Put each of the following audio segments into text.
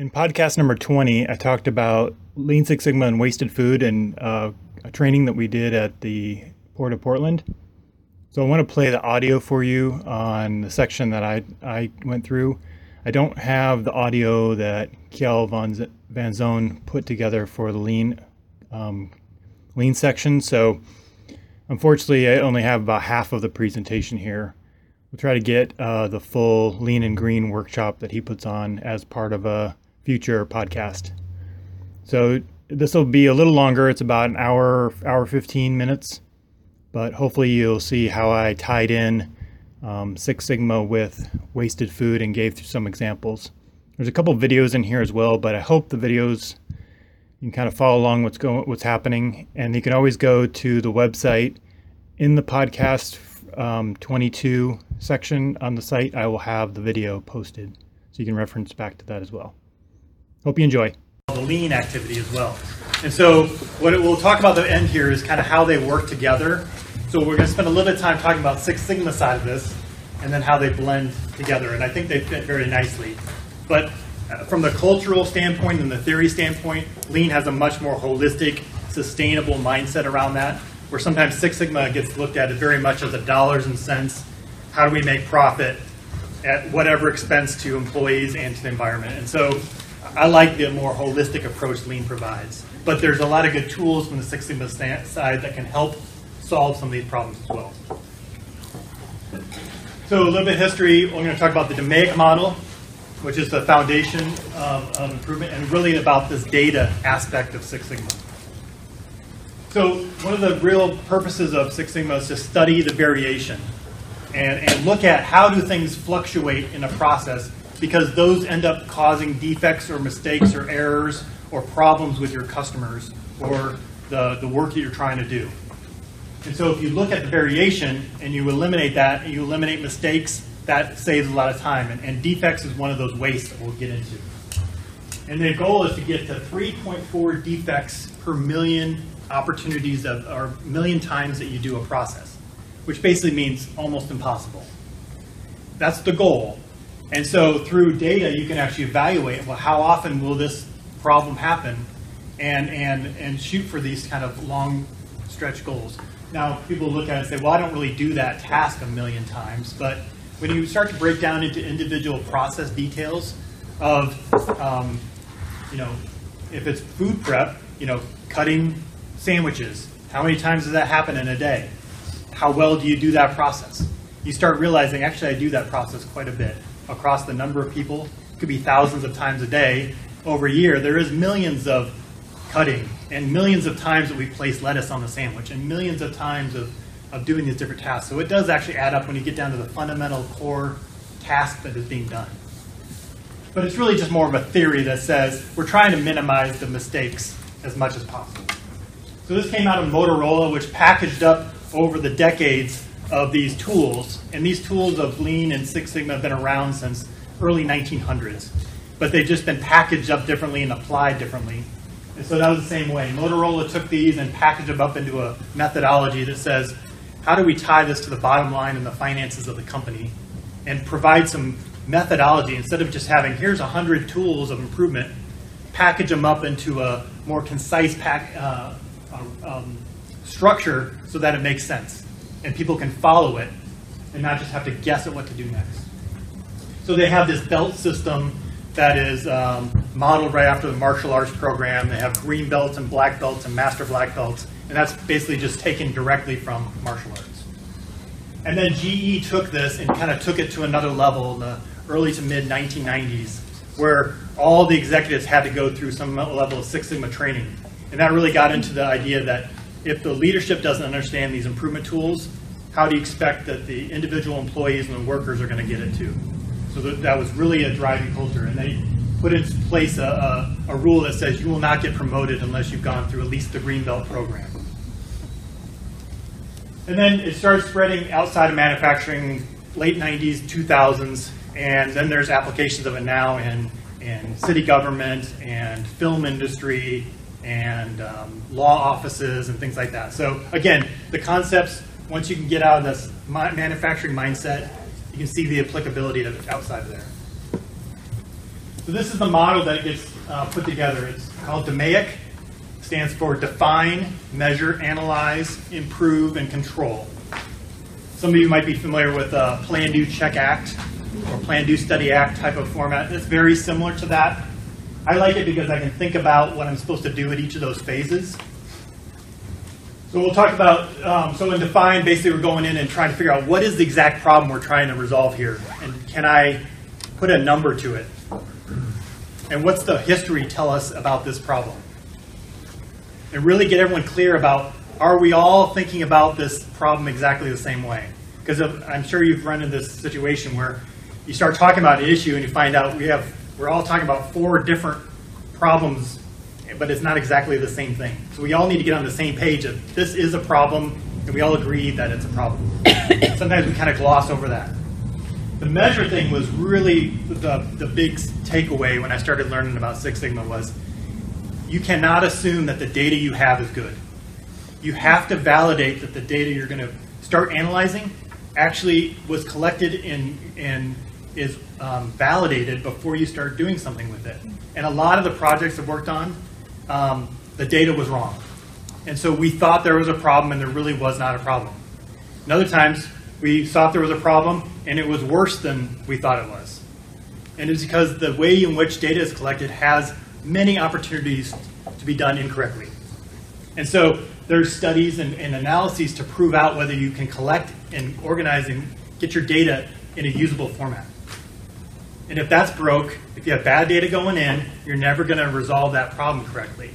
In podcast number 20, I talked about Lean Six Sigma and wasted food and uh, a training that we did at the Port of Portland. So I want to play the audio for you on the section that I, I went through. I don't have the audio that Kjell Van, Van Zoon put together for the Lean um, Lean section, so unfortunately I only have about half of the presentation here. We'll try to get uh, the full Lean and Green workshop that he puts on as part of a future podcast. So this will be a little longer. It's about an hour, hour 15 minutes, but hopefully you'll see how I tied in um, Six Sigma with wasted food and gave some examples. There's a couple videos in here as well, but I hope the videos you can kind of follow along what's going, what's happening, and you can always go to the website in the podcast um, 22 section on the site. I will have the video posted, so you can reference back to that as well. Hope you enjoy. The lean activity as well. And so, what we'll talk about the end here is kind of how they work together. So, we're going to spend a little bit of time talking about Six Sigma side of this, and then how they blend together. And I think they fit very nicely. But uh, from the cultural standpoint and the theory standpoint, lean has a much more holistic, sustainable mindset around that. Where sometimes Six Sigma gets looked at very much as a dollars and cents. How do we make profit at whatever expense to employees and to the environment? And so I like the more holistic approach Lean provides. But there's a lot of good tools from the Six Sigma side that can help solve some of these problems as well. So a little bit of history. We're going to talk about the DMAIC model, which is the foundation of, of improvement, and really about this data aspect of Six Sigma. So one of the real purposes of Six Sigma is to study the variation and, and look at how do things fluctuate in a process because those end up causing defects or mistakes or errors or problems with your customers or the, the work that you're trying to do. And so if you look at the variation and you eliminate that and you eliminate mistakes, that saves a lot of time. And, and defects is one of those wastes that we'll get into. And the goal is to get to 3.4 defects per million opportunities of, or million times that you do a process, which basically means almost impossible. That's the goal. And so through data, you can actually evaluate, well, how often will this problem happen and, and, and shoot for these kind of long stretch goals. Now, people look at it and say, well, I don't really do that task a million times. But when you start to break down into individual process details of, um, you know, if it's food prep, you know, cutting sandwiches, how many times does that happen in a day? How well do you do that process? You start realizing, actually, I do that process quite a bit across the number of people. Could be thousands of times a day. Over a year, there is millions of cutting and millions of times that we place lettuce on the sandwich and millions of times of, of doing these different tasks. So it does actually add up when you get down to the fundamental core task that is being done. But it's really just more of a theory that says we're trying to minimize the mistakes as much as possible. So this came out of Motorola, which packaged up over the decades of these tools. And these tools of Lean and Six Sigma have been around since early 1900s. But they've just been packaged up differently and applied differently. And so that was the same way. Motorola took these and packaged them up into a methodology that says, how do we tie this to the bottom line and the finances of the company and provide some methodology instead of just having, here's 100 tools of improvement, package them up into a more concise pack, uh, um, structure so that it makes sense and people can follow it and not just have to guess at what to do next. So they have this belt system that is um, modeled right after the martial arts program. They have green belts and black belts and master black belts, and that's basically just taken directly from martial arts. And then GE took this and kind of took it to another level in the early to mid 1990s, where all the executives had to go through some level of Six Sigma training. And that really got into the idea that if the leadership doesn't understand these improvement tools, how do you expect that the individual employees and the workers are going to get it too? So that, that was really a driving culture. And they put in place a, a, a, rule that says you will not get promoted unless you've gone through at least the Greenbelt program. And then it started spreading outside of manufacturing, late 90s, 2000s, and then there's applications of it now in, in city government and film industry and um, law offices and things like that. So again, the concepts, once you can get out of this manufacturing mindset, you can see the applicability of outside of there. So this is the model that gets uh, put together. It's called DMAIC. Stands for Define, Measure, Analyze, Improve, and Control. Some of you might be familiar with uh, Plan, Do, Check, Act or Plan, Do, Study, Act type of format. It's very similar to that. I like it because I can think about what I'm supposed to do at each of those phases. So we'll talk about, um, so in define, basically we're going in and trying to figure out what is the exact problem we're trying to resolve here, and can I put a number to it? And what's the history tell us about this problem? And really get everyone clear about, are we all thinking about this problem exactly the same way? Because I'm sure you've run into this situation where you start talking about an issue and you find out we have, we're all talking about four different problems but it's not exactly the same thing. So we all need to get on the same page of this is a problem, and we all agree that it's a problem. Sometimes we kind of gloss over that. The measure thing was really the, the big takeaway when I started learning about Six Sigma was you cannot assume that the data you have is good. You have to validate that the data you're going to start analyzing actually was collected in, and is um, validated before you start doing something with it. And a lot of the projects I've worked on um, the data was wrong. And so we thought there was a problem and there really was not a problem. And other times we thought there was a problem and it was worse than we thought it was. And it's because the way in which data is collected has many opportunities to be done incorrectly. And so there's studies and, and analyses to prove out whether you can collect and organize and get your data in a usable format. And if that's broke, if you have bad data going in, you're never going to resolve that problem correctly.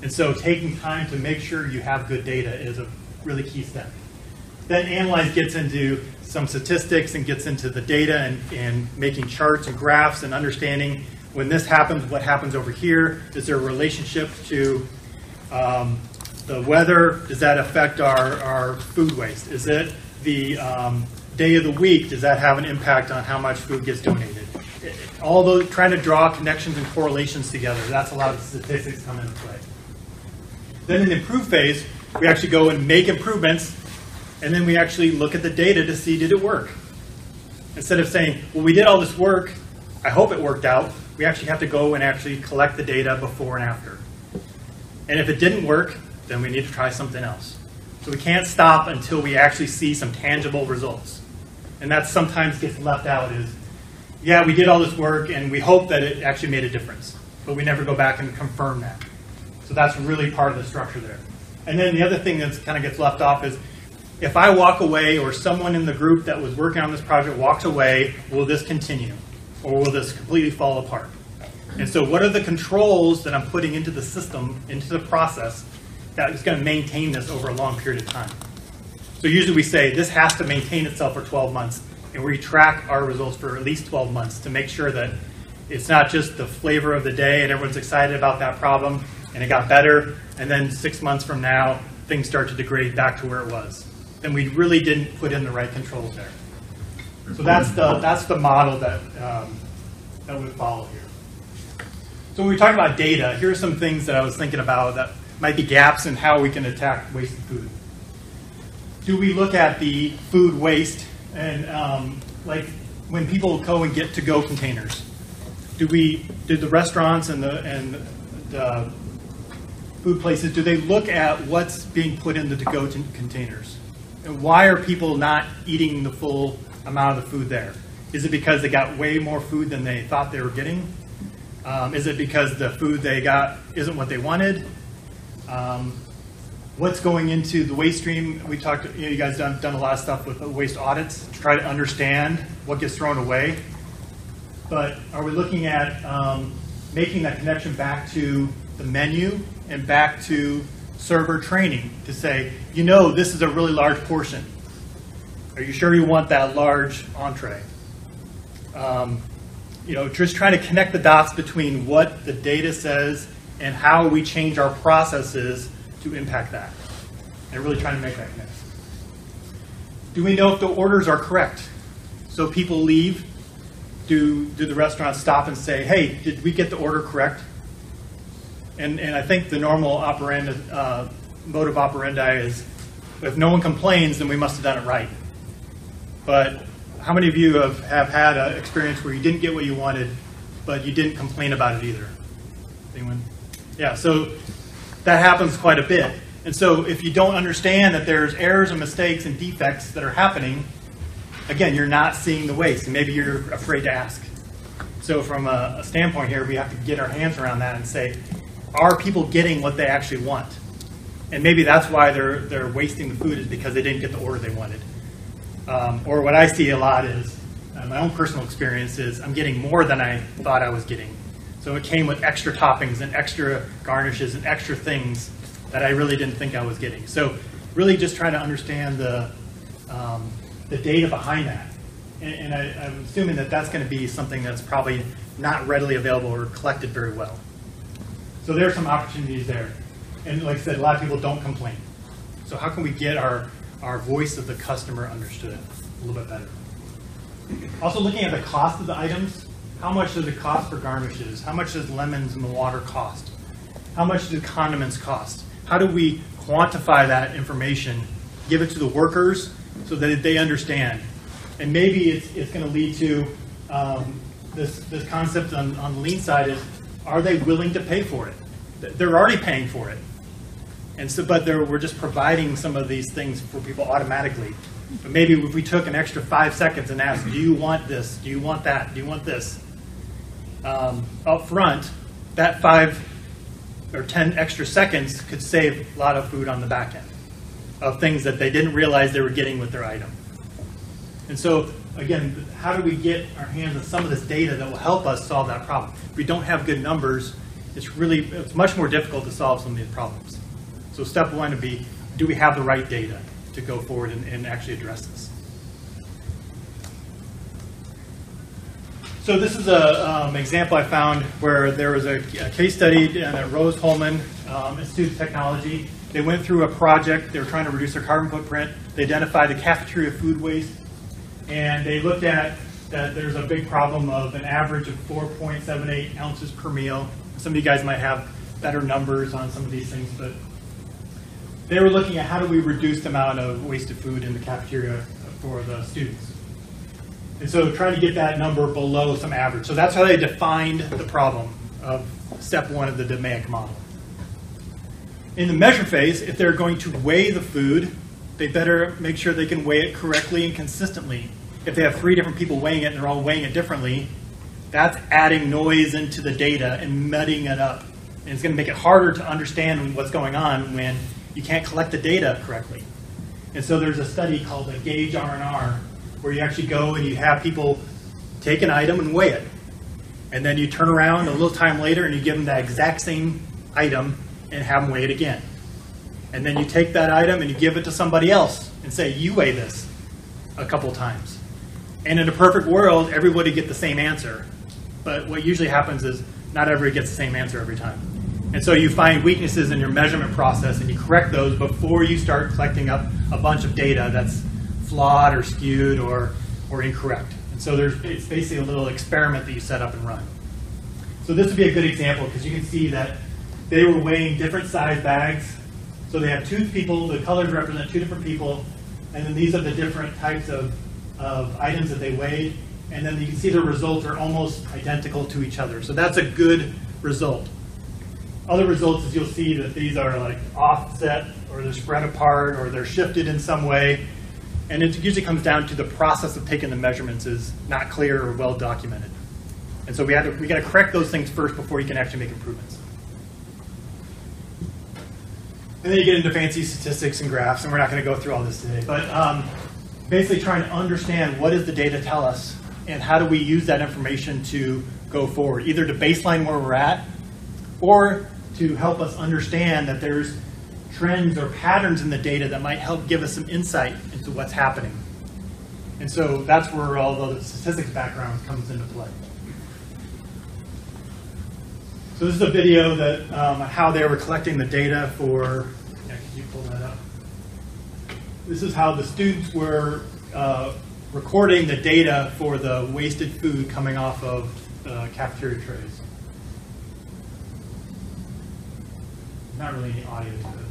And so taking time to make sure you have good data is a really key step. Then Analyze gets into some statistics and gets into the data and, and making charts and graphs and understanding when this happens, what happens over here. Is there a relationship to um, the weather? Does that affect our, our food waste? Is it the um, day of the week? Does that have an impact on how much food gets donated? All those trying to draw connections and correlations together. That's a lot of statistics come into play. Then in the improve phase, we actually go and make improvements, and then we actually look at the data to see did it work. Instead of saying, well, we did all this work, I hope it worked out, we actually have to go and actually collect the data before and after. And if it didn't work, then we need to try something else. So we can't stop until we actually see some tangible results. And that sometimes gets left out is yeah, we did all this work and we hope that it actually made a difference, but we never go back and confirm that. So that's really part of the structure there. And then the other thing that kind of gets left off is if I walk away or someone in the group that was working on this project walks away, will this continue? Or will this completely fall apart? And so what are the controls that I'm putting into the system, into the process, that is going to maintain this over a long period of time? So usually we say this has to maintain itself for 12 months and we track our results for at least 12 months to make sure that it's not just the flavor of the day and everyone's excited about that problem and it got better, and then six months from now, things start to degrade back to where it was. Then we really didn't put in the right controls there. So that's the, that's the model that, um, that we follow here. So when we talk about data, here are some things that I was thinking about that might be gaps in how we can attack wasted food. Do we look at the food waste and um, like when people go and get to go containers, do we do the restaurants and the and the food places do they look at what's being put in the to go containers? And why are people not eating the full amount of the food there? Is it because they got way more food than they thought they were getting? Um, is it because the food they got isn't what they wanted? Um, what's going into the waste stream. We talked, you, know, you guys done, done a lot of stuff with waste audits to try to understand what gets thrown away. But are we looking at um, making that connection back to the menu and back to server training to say, you know, this is a really large portion. Are you sure you want that large entree? Um, you know, just trying to connect the dots between what the data says and how we change our processes to impact that. And really trying to make that connection. Do we know if the orders are correct? So people leave. Do, do the restaurants stop and say, hey, did we get the order correct? And, and I think the normal operandi, uh, mode of operandi is if no one complains, then we must have done it right. But how many of you have, have had an experience where you didn't get what you wanted, but you didn't complain about it either. Anyone? Yeah, so that happens quite a bit. And so if you don't understand that there's errors and mistakes and defects that are happening, again, you're not seeing the waste, and maybe you're afraid to ask. So from a, a standpoint here, we have to get our hands around that and say, are people getting what they actually want? And maybe that's why they're, they're wasting the food is because they didn't get the order they wanted. Um, or what I see a lot is, uh, my own personal experience is, I'm getting more than I thought I was getting. So it came with extra toppings and extra garnishes and extra things that I really didn't think I was getting. So really just trying to understand the, um, the data behind that. And, and I, I'm assuming that that's going to be something that's probably not readily available or collected very well. So there are some opportunities there. And like I said, a lot of people don't complain. So how can we get our, our voice of the customer understood a little bit better? Also looking at the cost of the items, how much does it cost for garnishes? How much does lemons in the water cost? How much do condiments cost? How do we quantify that information, give it to the workers so that they understand? And maybe it's, it's going to lead to um, this, this concept on, on the lean side is, are they willing to pay for it? They're already paying for it. And so, but we're just providing some of these things for people automatically. But maybe if we took an extra five seconds and asked, do you want this? Do you want that? Do you want this? Um, up front, that five or 10 extra seconds could save a lot of food on the back end of things that they didn't realize they were getting with their item. And so, again, how do we get our hands on some of this data that will help us solve that problem? If we don't have good numbers, it's really, it's much more difficult to solve some of these problems. So step one would be, do we have the right data to go forward and, and actually address this? So this is an um, example I found where there was a, a case study at Rose-Hulman um, Institute of Technology. They went through a project. They were trying to reduce their carbon footprint. They identified the cafeteria food waste, and they looked at that there's a big problem of an average of 4.78 ounces per meal. Some of you guys might have better numbers on some of these things, but they were looking at how do we reduce the amount of wasted food in the cafeteria for the students. And so trying to get that number below some average. So that's how they defined the problem of step one of the DMAIC model. In the measure phase, if they're going to weigh the food, they better make sure they can weigh it correctly and consistently. If they have three different people weighing it and they're all weighing it differently, that's adding noise into the data and muddying it up. And it's going to make it harder to understand what's going on when you can't collect the data correctly. And so there's a study called the Gauge R&R where you actually go and you have people take an item and weigh it. And then you turn around a little time later and you give them that exact same item and have them weigh it again. And then you take that item and you give it to somebody else and say, you weigh this a couple times. And in a perfect world, everybody get the same answer. But what usually happens is not everybody gets the same answer every time. And so you find weaknesses in your measurement process and you correct those before you start collecting up a bunch of data that's flawed or skewed or, or incorrect. And so there's, it's basically a little experiment that you set up and run. So this would be a good example because you can see that they were weighing different size bags. So they have two people, the colors represent two different people, and then these are the different types of, of items that they weighed. And then you can see the results are almost identical to each other. So that's a good result. Other results is you'll see that these are like offset or they're spread apart or they're shifted in some way. And it usually comes down to the process of taking the measurements is not clear or well documented. And so we had to, we got to correct those things first before you can actually make improvements. And then you get into fancy statistics and graphs, and we're not going to go through all this today. But um, basically trying to understand what does the data tell us, and how do we use that information to go forward, either to baseline where we're at, or to help us understand that there's trends or patterns in the data that might help give us some insight into what's happening. And so that's where all the statistics background comes into play. So this is a video that um, how they were collecting the data for. Yeah, can you pull that up? This is how the students were uh, recording the data for the wasted food coming off of uh, cafeteria trays. Not really any audio to it. So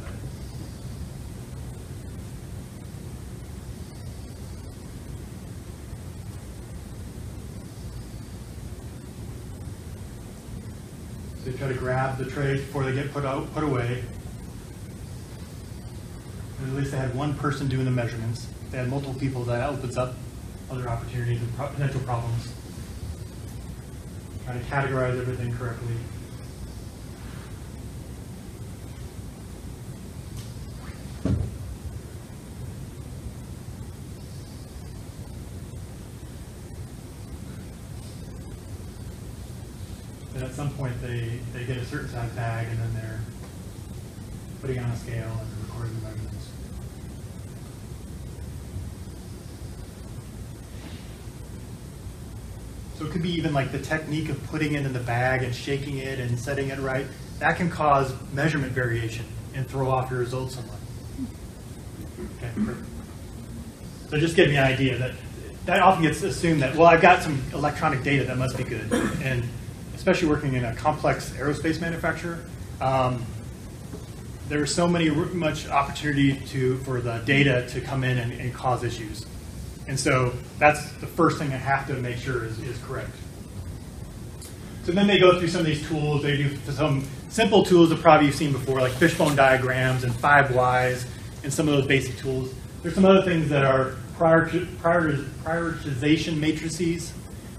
they try to grab the trays before they get put out, put away. And at least they had one person doing the measurements. They had multiple people, that opens up other opportunities and potential problems. Try to categorize everything correctly. Some point, they, they get a certain size bag, and then they're putting on a scale and recording the measurements. So it could be even like the technique of putting it in the bag and shaking it and setting it right. That can cause measurement variation and throw off your results somewhat. Okay. So just give me an idea that that often gets assumed that well, I've got some electronic data that must be good, and especially working in a complex aerospace manufacturer, um, there's so many much opportunity to for the data to come in and, and cause issues, and so that's the first thing I have to make sure is, is correct. So then they go through some of these tools. They do some simple tools that probably you've seen before, like fishbone diagrams and five whys, and some of those basic tools. There's some other things that are prior, prior, prioritization matrices,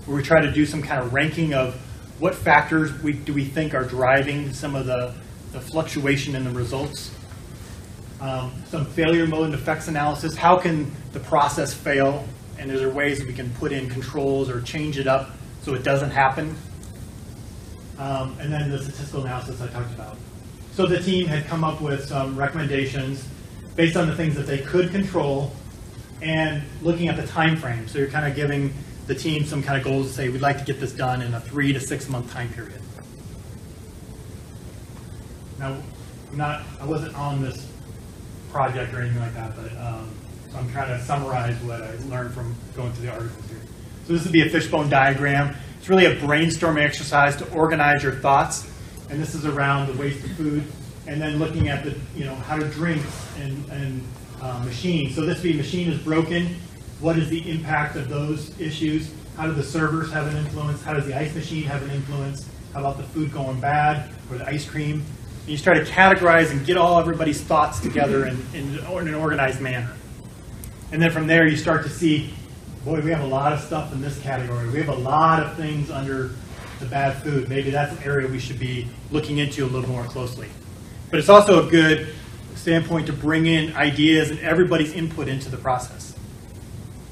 where we try to do some kind of ranking of what factors we, do we think are driving some of the, the fluctuation in the results. Um, some failure mode and effects analysis. How can the process fail? And are there ways we can put in controls or change it up so it doesn't happen? Um, and then the statistical analysis I talked about. So the team had come up with some recommendations based on the things that they could control and looking at the time frame. So you're kind of giving the team some kind of goals to say we'd like to get this done in a three to six month time period. Now, I'm not, I wasn't on this project or anything like that, but um, so I'm trying to summarize what I learned from going through the articles here. So this would be a fishbone diagram. It's really a brainstorming exercise to organize your thoughts, and this is around the waste of food, and then looking at the, you know, how to drink and, and uh, machine. So this would be machine is broken. What is the impact of those issues? How do the servers have an influence? How does the ice machine have an influence? How about the food going bad or the ice cream? And you start to categorize and get all everybody's thoughts together in, in, in an organized manner. And then from there, you start to see, boy, we have a lot of stuff in this category. We have a lot of things under the bad food. Maybe that's an area we should be looking into a little more closely. But it's also a good standpoint to bring in ideas and everybody's input into the process.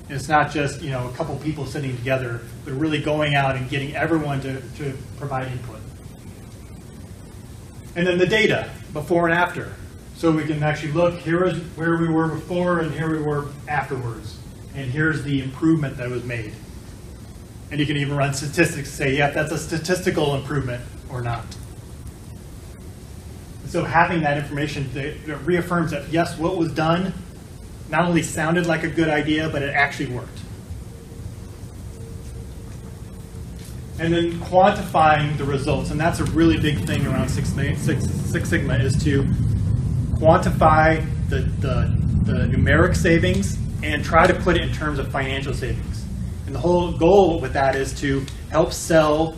And it's not just you know a couple people sitting together, but really going out and getting everyone to, to provide input. And then the data, before and after. So we can actually look, here is where we were before and here we were afterwards. And here's the improvement that was made. And you can even run statistics to say, yeah, that's a statistical improvement or not. So having that information reaffirms that, yes, what was done not only sounded like a good idea, but it actually worked. And then quantifying the results, and that's a really big thing around Six, Six, Six Sigma, is to quantify the, the, the numeric savings and try to put it in terms of financial savings. And the whole goal with that is to help sell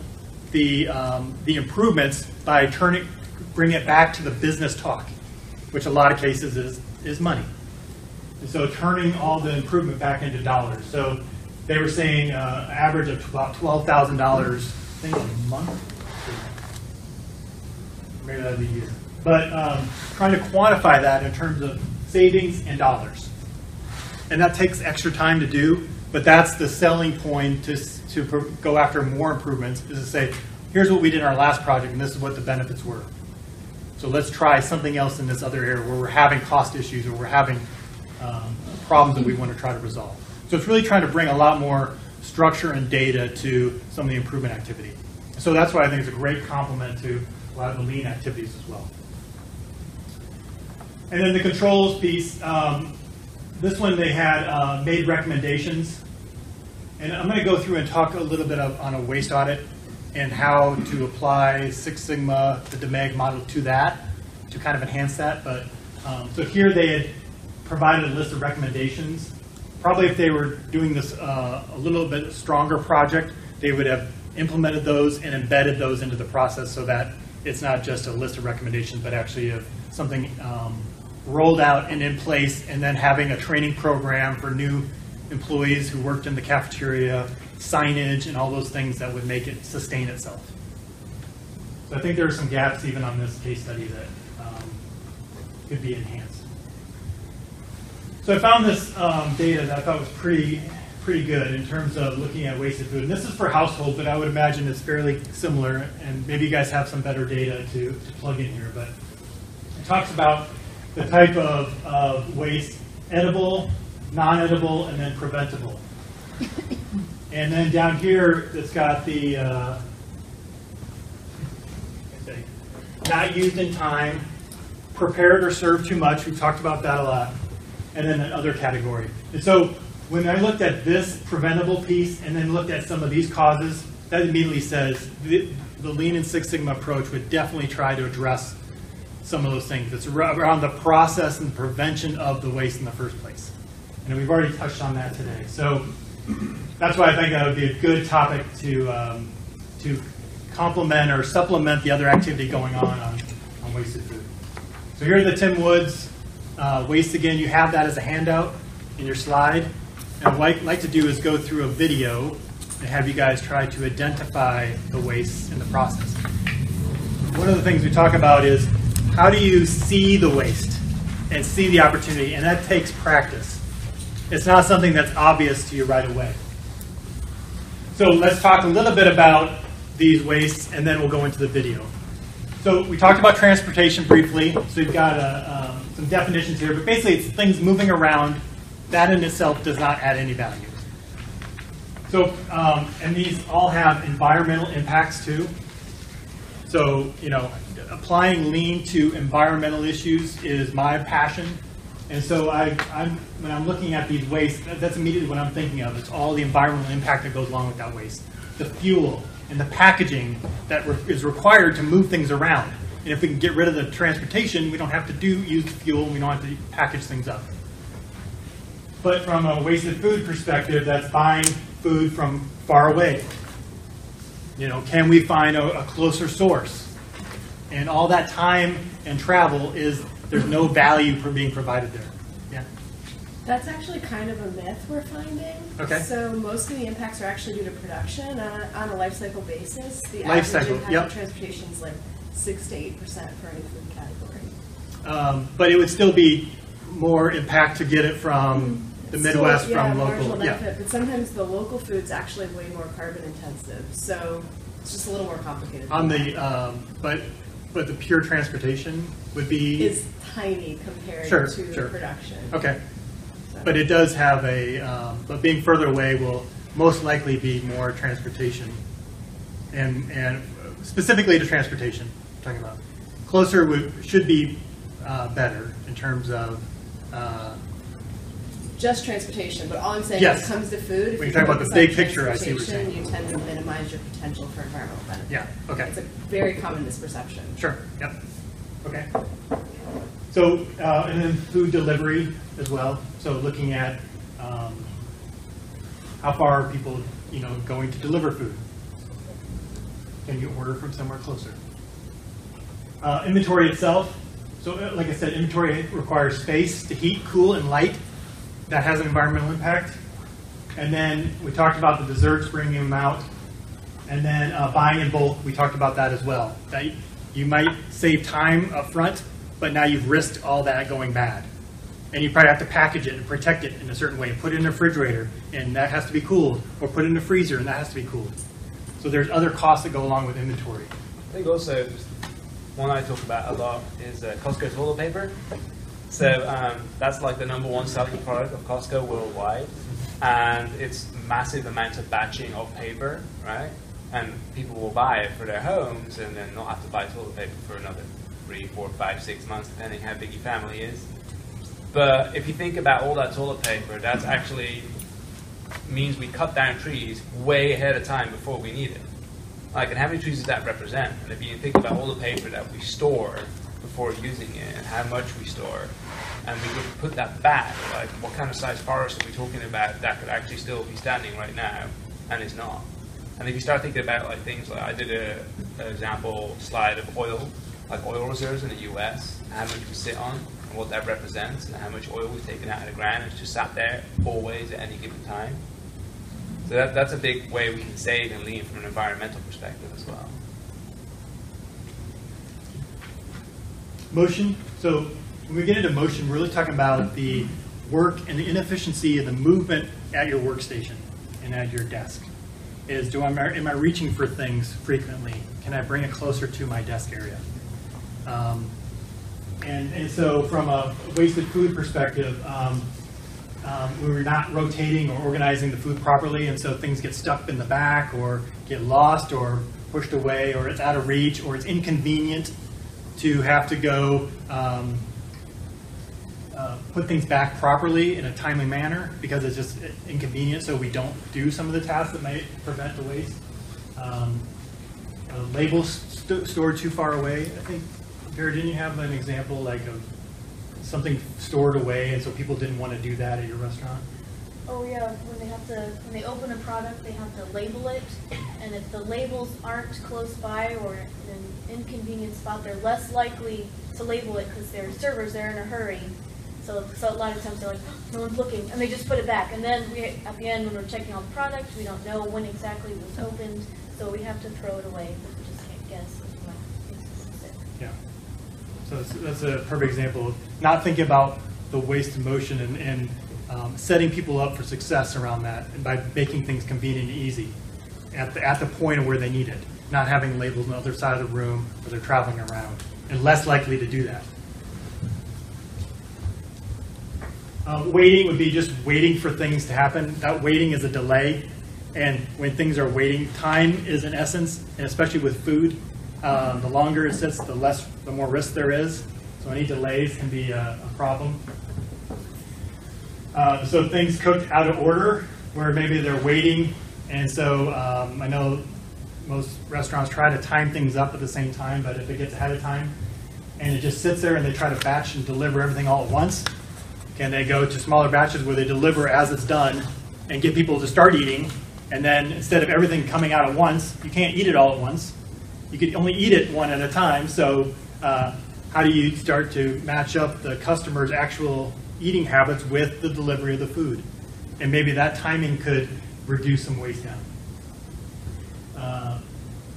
the, um, the improvements by turning, bring it back to the business talk, which a lot of cases is, is money. And so turning all the improvement back into dollars. So they were saying uh, average of about $12,000, I think a month. Maybe that'd be a year. But um, trying to quantify that in terms of savings and dollars. And that takes extra time to do, but that's the selling point to, to go after more improvements is to say, here's what we did in our last project, and this is what the benefits were. So let's try something else in this other area where we're having cost issues or we're having um, problems that we want to try to resolve. So it's really trying to bring a lot more structure and data to some of the improvement activity. So that's why I think it's a great complement to a lot of the lean activities as well. And then the controls piece, um, this one they had uh, made recommendations. And I'm going to go through and talk a little bit of, on a waste audit and how to apply Six Sigma, the DMAIC model to that, to kind of enhance that. But um, so here they had provided a list of recommendations. Probably if they were doing this uh, a little bit stronger project, they would have implemented those and embedded those into the process so that it's not just a list of recommendations, but actually something um, rolled out and in place, and then having a training program for new employees who worked in the cafeteria, signage, and all those things that would make it sustain itself. So I think there are some gaps even on this case study that um, could be enhanced. So I found this um, data that I thought was pretty, pretty good in terms of looking at wasted food. And this is for household, but I would imagine it's fairly similar, and maybe you guys have some better data to, to plug in here. But it talks about the type of, of waste, edible, non-edible, and then preventable. And then down here, it's got the, uh, not used in time, prepared or served too much, we've talked about that a lot, and then that other category. And so when I looked at this preventable piece and then looked at some of these causes, that immediately says the, the Lean and Six Sigma approach would definitely try to address some of those things. It's around the process and prevention of the waste in the first place. And we've already touched on that today. So that's why I think that would be a good topic to, um, to complement or supplement the other activity going on on, on wasted food. So here are the Tim Woods uh, waste again. You have that as a handout in your slide. And what I'd like to do is go through a video and have you guys try to identify the waste in the process. One of the things we talk about is how do you see the waste and see the opportunity, and that takes practice. It's not something that's obvious to you right away. So let's talk a little bit about these wastes, and then we'll go into the video. So we talked about transportation briefly. So you've got a, um, some definitions here, but basically it's things moving around. That in itself does not add any value. So, um, and these all have environmental impacts too. So, you know, applying lean to environmental issues is my passion. And so I, I'm, when I'm looking at these wastes, that's immediately what I'm thinking of. It's all the environmental impact that goes along with that waste. The fuel and the packaging that re- is required to move things around. And if we can get rid of the transportation, we don't have to do, use the fuel, and we don't have to package things up. But from a wasted food perspective, that's buying food from far away. You know, can we find a, a closer source? And all that time and travel is, there's no value for being provided there. Yeah. That's actually kind of a myth we're finding. Okay. So most of the impacts are actually due to production on a, on a life cycle basis. The Life cycle, yep. transportation is like six to eight percent for any food category. Um, but it would still be more impact to get it from the Midwest yeah, from local. Yeah. But sometimes the local food's actually way more carbon intensive, so it's just a little more complicated. On the, um, but, but the pure transportation would be. Is tiny compared Sure, to sure. production. Okay. So- But it does have a, um, but being further away will most likely be more transportation. And, and specifically to transportation, talking about. Closer would, should be uh, better in terms of, uh, Just transportation, but all I'm saying is comes to food. if When you talk about the focus on big picture, I see what you're saying. transportation, You tend to minimize your potential for environmental benefit. yeah, okay. It's a very common misperception. Sure, yep. Okay. So, uh, and then food delivery as well. So looking at um, how far are people, you know, going to deliver food? Can you order from somewhere closer? Uh, Inventory itself. So uh, like I said, inventory requires space to heat, cool, and light. That has an environmental impact. And then we talked about the desserts, bringing them out. And then uh, buying in bulk, we talked about that as well. That you might save time up front, but now you've risked all that going bad. And you probably have to package it and protect it in a certain way, and put it in a refrigerator, and that has to be cooled, or put it in a freezer, and that has to be cooled. So there's other costs that go along with inventory. I think also one I talk about a lot is uh, Costco toilet paper. So um, that's like the number one selling product of Costco worldwide, and it's massive amounts of batching of paper, right? And people will buy it for their homes, and then not have to buy toilet paper for another three, four, five, six months, depending how big your family is. But if you think about all that toilet paper, that's actually means we cut down trees way ahead of time before we need it. Like, and how many trees does that represent? And if you think about all the paper that we store before using it and how much we store, and we could put that back, like, what kind of size forest are we talking about that could actually still be standing right now and is not? And if you start thinking about like things like I did a, an example slide of oil, like oil reserves in the U.S. how much we sit on and what that represents, and how much oil we've taken out of the ground. It's just sat there always at any given time. So that, that's a big way we can save and lean from an environmental perspective as well. Motion, so when we get into motion, we're really talking about the work and the inefficiency of the movement at your workstation and at your desk. Is do I, am I reaching for things frequently? Can I bring it closer to my desk area? Um, and, and so from a wasted food perspective, um, um, we were not rotating or organizing the food properly, and so things get stuck in the back or get lost or pushed away or it's out of reach or it's inconvenient to have to go um, uh, put things back properly in a timely manner because it's just inconvenient, so we don't do some of the tasks that might prevent the waste. Um, uh, labels st- stored too far away. I think, Vera, didn't you have an example like of something stored away, and so people didn't want to do that at your restaurant? Oh yeah, when they have to, when they open a product, they have to label it, and if the labels aren't close by or in an inconvenient spot, they're less likely to label it because their servers, they're in a hurry. So, so a lot of times they're like, "Oh, no one's looking, and they just put it back. And then we, at the end, when we're checking all the products, we don't know when exactly it was opened, so we have to throw it away, because we just can't guess if it might be sick. Yeah. So that's, that's a perfect example of not thinking about the waste of motion and, and um, setting people up for success around that and by making things convenient and easy at the, at the point of where they need it, not having labels on the other side of the room where they're traveling around and less likely to do that. Uh, waiting would be just waiting for things to happen. That waiting is a delay. And when things are waiting, time is an essence, and especially with food, um, the longer it sits, the less, the more risk there is. So any delays can be a, a problem. Uh, so things cooked out of order, where maybe they're waiting, and so um, I know most restaurants try to time things up at the same time, but if it gets ahead of time and it just sits there and they try to batch and deliver everything all at once, can they go to smaller batches where they deliver as it's done and get people to start eating? And then instead of everything coming out at once, you can't eat it all at once. You could only eat it one at a time. So, uh, how do you start to match up the customer's actual eating habits with the delivery of the food? And maybe that timing could reduce some waste down. Uh,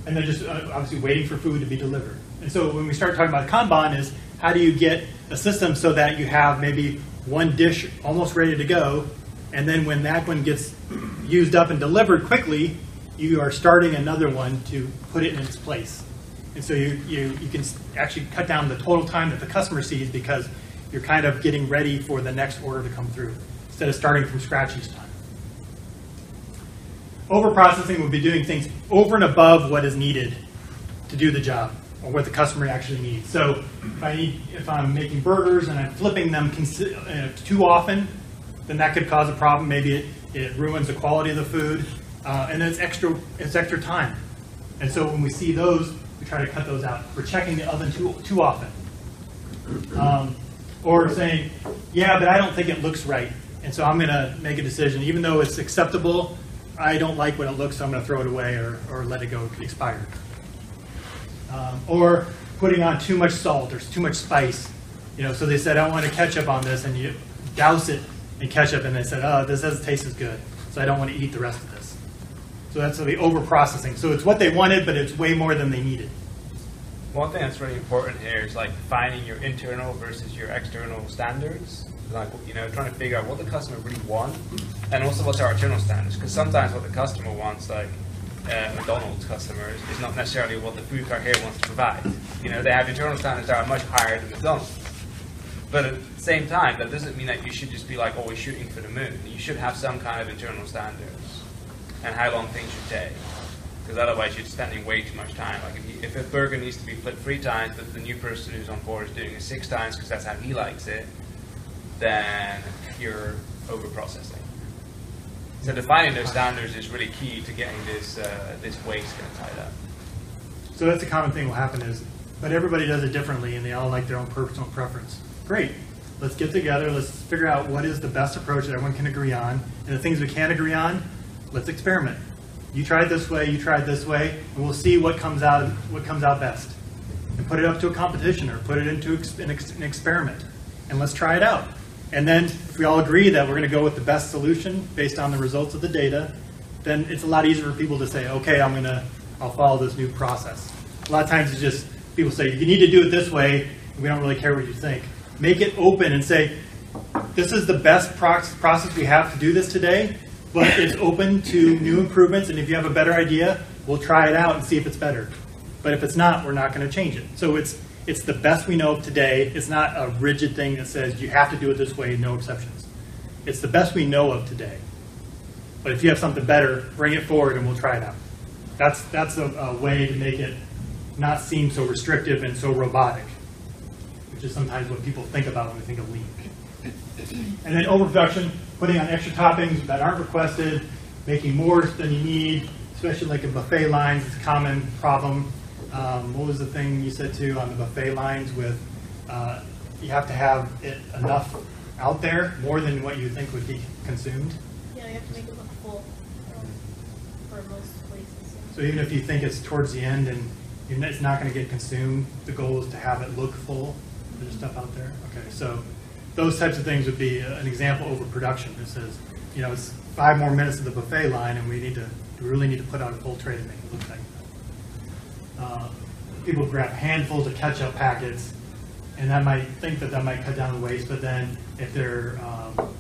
and then just uh, obviously waiting for food to be delivered. And so when we start talking about Kanban is how do you get a system so that you have maybe one dish almost ready to go, and then when that one gets used up and delivered quickly, you are starting another one to put it in its place. And so you, you, you can actually cut down the total time that the customer sees because you're kind of getting ready for the next order to come through instead of starting from scratch each time. Overprocessing would be doing things over and above what is needed to do the job or what the customer actually needs. So if I need, if I'm making burgers and I'm flipping them uh, too often, then that could cause a problem. Maybe it, it ruins the quality of the food, uh, and then it's extra it's extra time. And so when we see those, we try to cut those out. We're checking the oven too too often, um, or saying, yeah, but I don't think it looks right, and so I'm going to make a decision, even though it's acceptable. I don't like what it looks, so I'm going to throw it away or, or let it go expired um, or putting on too much salt or too much spice. You know, so they said, I want a ketchup on this, and you douse it in ketchup, and they said, oh, this doesn't taste as good, so I don't want to eat the rest of this. So that's the over processing. So it's what they wanted, but it's way more than they needed. One thing that's really important here is like defining your internal versus your external standards. Like, you know, trying to figure out what the customer really wants and also what's our internal standards. Because sometimes what the customer wants, like uh, McDonald's customers, is not necessarily what the food cart here wants to provide. You know, they have internal standards that are much higher than McDonald's. But at the same time, that doesn't mean that you should just be like always shooting for the moon. You should have some kind of internal standards and how long things should take. Because otherwise, you're spending way too much time. Like if, you, if a burger needs to be flipped three times, but the new person who's on board is doing it six times because that's how he likes it, then you're over processing. So defining those standards is really key to getting this uh, this waste kind of tied up. So that's a common thing that will happen is, but everybody does it differently and they all like their own personal preference. Great. Let's get together. Let's figure out what is the best approach that everyone can agree on. And the things we can't agree on, let's experiment. You try it this way, you try it this way, and we'll see what comes out, what comes out best. And put it up to a competition or put it into an, an experiment. And let's try it out. And then if we all agree that we're going to go with the best solution based on the results of the data, then it's a lot easier for people to say, okay, I'm going to, I'll follow this new process. A lot of times it's just, people say, you need to do it this way, we don't really care what you think. Make it open and say, this is the best process we have to do this today, but it's open to new improvements, and if you have a better idea, we'll try it out and see if it's better. But if it's not, we're not going to change it. So it's, it's the best we know of today. It's not a rigid thing that says you have to do it this way, no exceptions. It's the best we know of today. But if you have something better, bring it forward and we'll try it out. That's, that's a, a way to make it not seem so restrictive and so robotic, which is sometimes what people think about when they think of lean. And then overproduction, putting on extra toppings that aren't requested, making more than you need, especially like in buffet lines, it's a common problem. Um, what was the thing you said too on the buffet lines with, uh, you have to have it enough out there, more than what you think would be consumed? Yeah, you have to make it look full for most places. So even if you think it's towards the end and it's not going to get consumed, the goal is to have it look full. There's stuff out there. Okay, so those types of things would be uh, an example of overproduction. It says, you know, it's five more minutes of the buffet line, and we need to we really need to put out a full tray to make it look like that. Uh, people grab handfuls of ketchup packets, and that might think that that might cut down the waste, but then if they're um,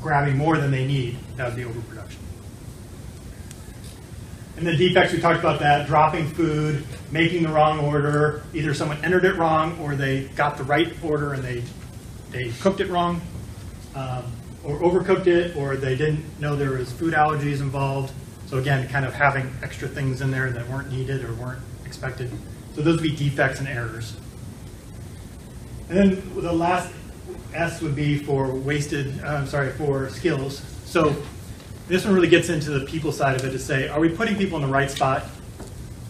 grabbing more than they need, that would be overproduction. And the defects, we talked about that, dropping food, making the wrong order, either someone entered it wrong or they got the right order and they, they cooked it wrong, um, or overcooked it, or they didn't know there was food allergies involved. So again, kind of having extra things in there that weren't needed or weren't expected. So those would be defects and errors. And then the last S would be for wasted, uh, I'm sorry, for skills. So this one really gets into the people side of it to say, are we putting people in the right spot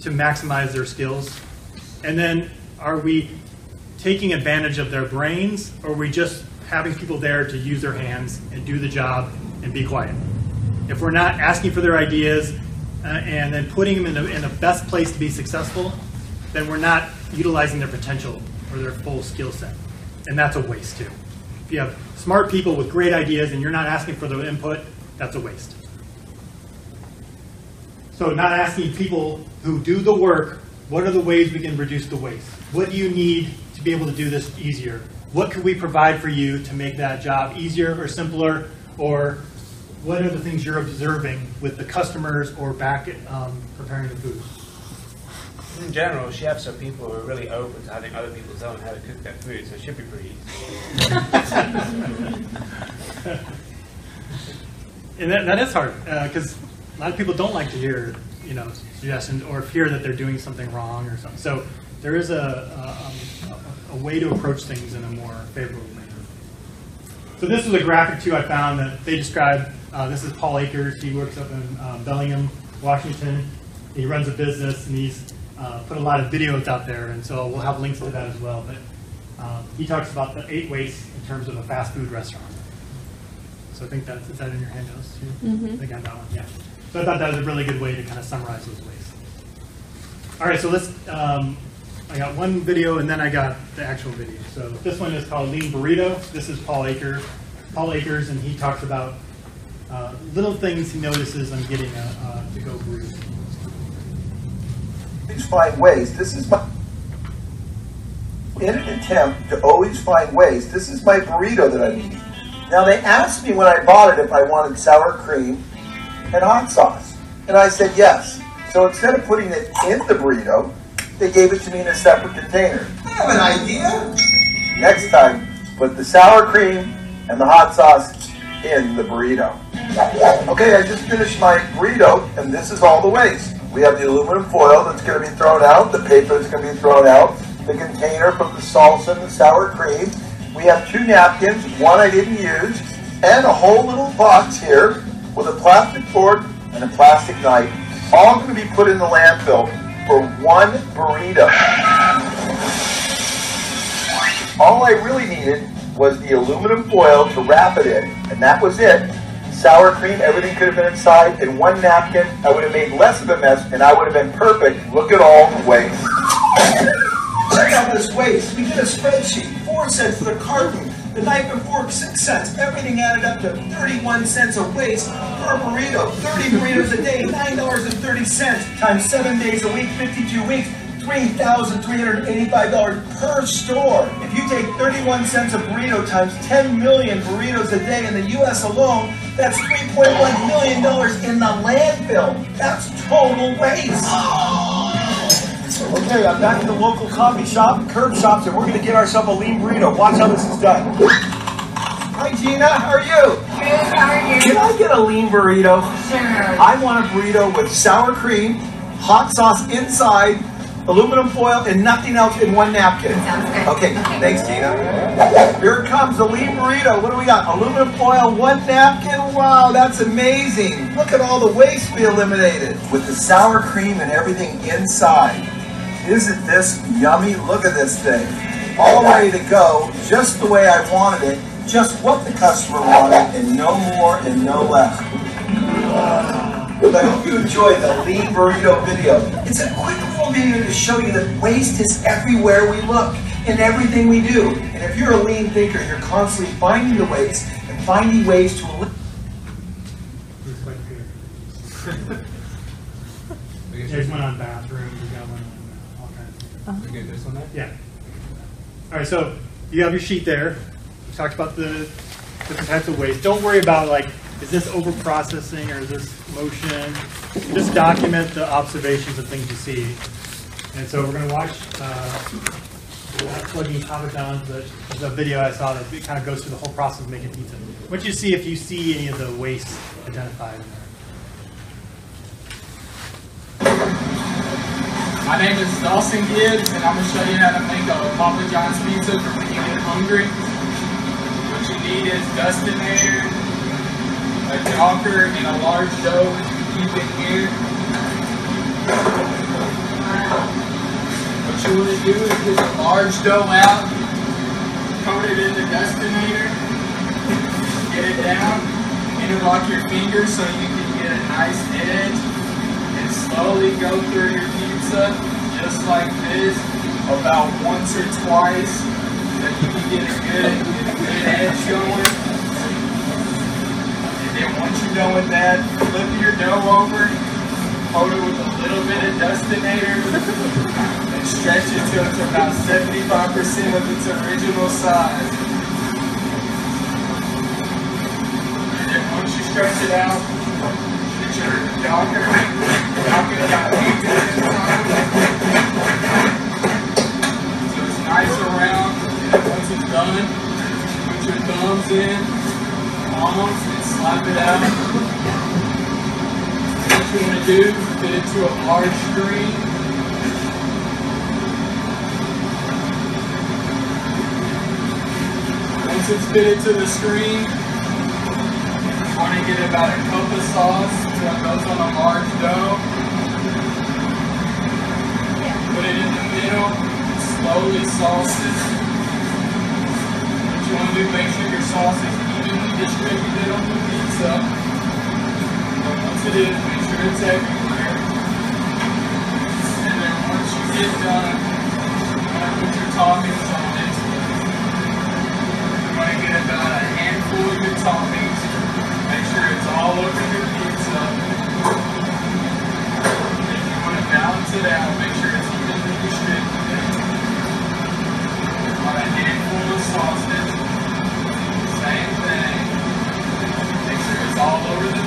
to maximize their skills? And then are we taking advantage of their brains, or are we just having people there to use their hands and do the job and be quiet? If we're not asking for their ideas uh, and then putting them in the, in the best place to be successful, then we're not utilizing their potential or their full skill set. And that's a waste too. If you have smart people with great ideas and you're not asking for their input, that's a waste. So not asking people who do the work, what are the ways we can reduce the waste? What do you need be able to do this easier? What could we provide for you to make that job easier or simpler? Or what are the things you're observing with the customers or back at, um, preparing the food? In general, chefs are people who are really open to having other people tell them how to cook their food, so it should be pretty easy. And that, that is hard because a lot of people don't like to hear, you know, suggestions or fear that they're doing something wrong or something. So there is a, a, um, a way to approach things in a more favorable manner. So this is a graphic too I found that they describe. Uh, this is Paul Akers. He works up in um, Bellingham, Washington. He runs a business and he's uh, put a lot of videos out there, and so we'll have links to that as well. But um, he talks about the eight ways in terms of a fast food restaurant. So I think that's, is that in your handouts too? I think I that one, yeah. So I thought that was a really good way to kind of summarize those ways. All right, so let's, um, I got one video and then I got the actual video. So this one is called Lean Burrito. This is Paul Akers, Paul Akers, and he talks about uh, little things he notices on getting a, to-go burrito. always find ways. This is my in an attempt to always find ways. This is my burrito that I'm eating. Now they asked me when I bought it if I wanted sour cream and hot sauce, and I said yes. So instead of putting it in the burrito, they gave it to me in a separate container. I have an idea. Next time, put the sour cream and the hot sauce in the burrito. Okay, I just finished my burrito, and this is all the waste. We have the aluminum foil that's going to be thrown out, the paper that's going to be thrown out, the container from the salsa and the sour cream. We have two napkins, one I didn't use, and a whole little box here with a plastic fork and a plastic knife, all going to be put in the landfill for one burrito. All I really needed was the aluminum foil to wrap it in, and that was it. sour cream, everything could have been inside. In one napkin, I would have made less of a mess, and I would have been perfect. Look at all the waste. Check out this waste. We did a spreadsheet. Four cents for the carton. The knife and fork, six cents. Everything added up to 31 cents a waste per burrito. 30 burritos a day, $9.30 times seven days a week, 52 weeks. $3,385 per store. If you take 31 cents a burrito times 10 million burritos a day in the US alone, that's $3.1 million in the landfill. That's total waste. Okay, I'm back at the local coffee shop, curb shops, and we're gonna get ourselves a lean burrito. Watch how this is done. Hi Gina, how are you? Good, how are you? Can I get a lean burrito? Sure. I want a burrito with sour cream, hot sauce inside, aluminum foil, and nothing else in one napkin. Sounds good. Okay, Okay. thanks, Gina. Here it comes, the lean burrito. What do we got? Aluminum foil, one napkin. Wow, that's amazing. Look at all the waste we eliminated. With the sour cream and everything inside. Isn't this yummy? Look at this thing. All ready to go, just the way I wanted it, just what the customer wanted, and no more and no less. But I hope you enjoyed the Lean Burrito video. It's a quick little video to show you that waste is everywhere we look, in everything we do. And if you're a lean thinker, you're constantly finding the waste and finding ways to eliminate. There's one on bathrooms, we got one on uh, of things. Get this one there? Yeah. All right, so you have your sheet there. We talked about the different types of waste. Don't worry about like, is this over processing or is this motion? Just document the observations and things you see. And so we're gonna watch, uh, plugging John's, but there's a video I saw that kind of goes through the whole process of making pizza. What you see if you see any of the waste identified in there. My name is Dawson Gibbs, and I'm going to show you how to make a Papa John's pizza for when you get hungry. What you need is dustinator, a docker, and a large dough keep in here. What you want to do is get the large dough out, coat it in the dustinator, get it down, interlock your fingers so you can get a nice edge and slowly go through your pizza just like this about once or twice so you can get a good, good edge going. And then once you're done with that, flip your dough over, coat it with a little bit of dustinator, and stretch it till it's about 75% of its original size. And then once you stretch it out, get your docker, nice around, once it's done, put your thumbs in, palms, and slap it out. What you want to do, fit it to a large screen. Once it's fitted to the screen, you want to get about a cup of sauce it goes on a large dough. Put middle, slowly sauce it. What you want to do, make sure your sauce is evenly distributed on the pizza. But once it is, make sure it's everywhere. And then once you get done, you put your toppings on it. You want to get about a handful of your toppings. Make sure it's all over your pizza. If you want to balance it out, make sure Same thing. Make sure it's all over the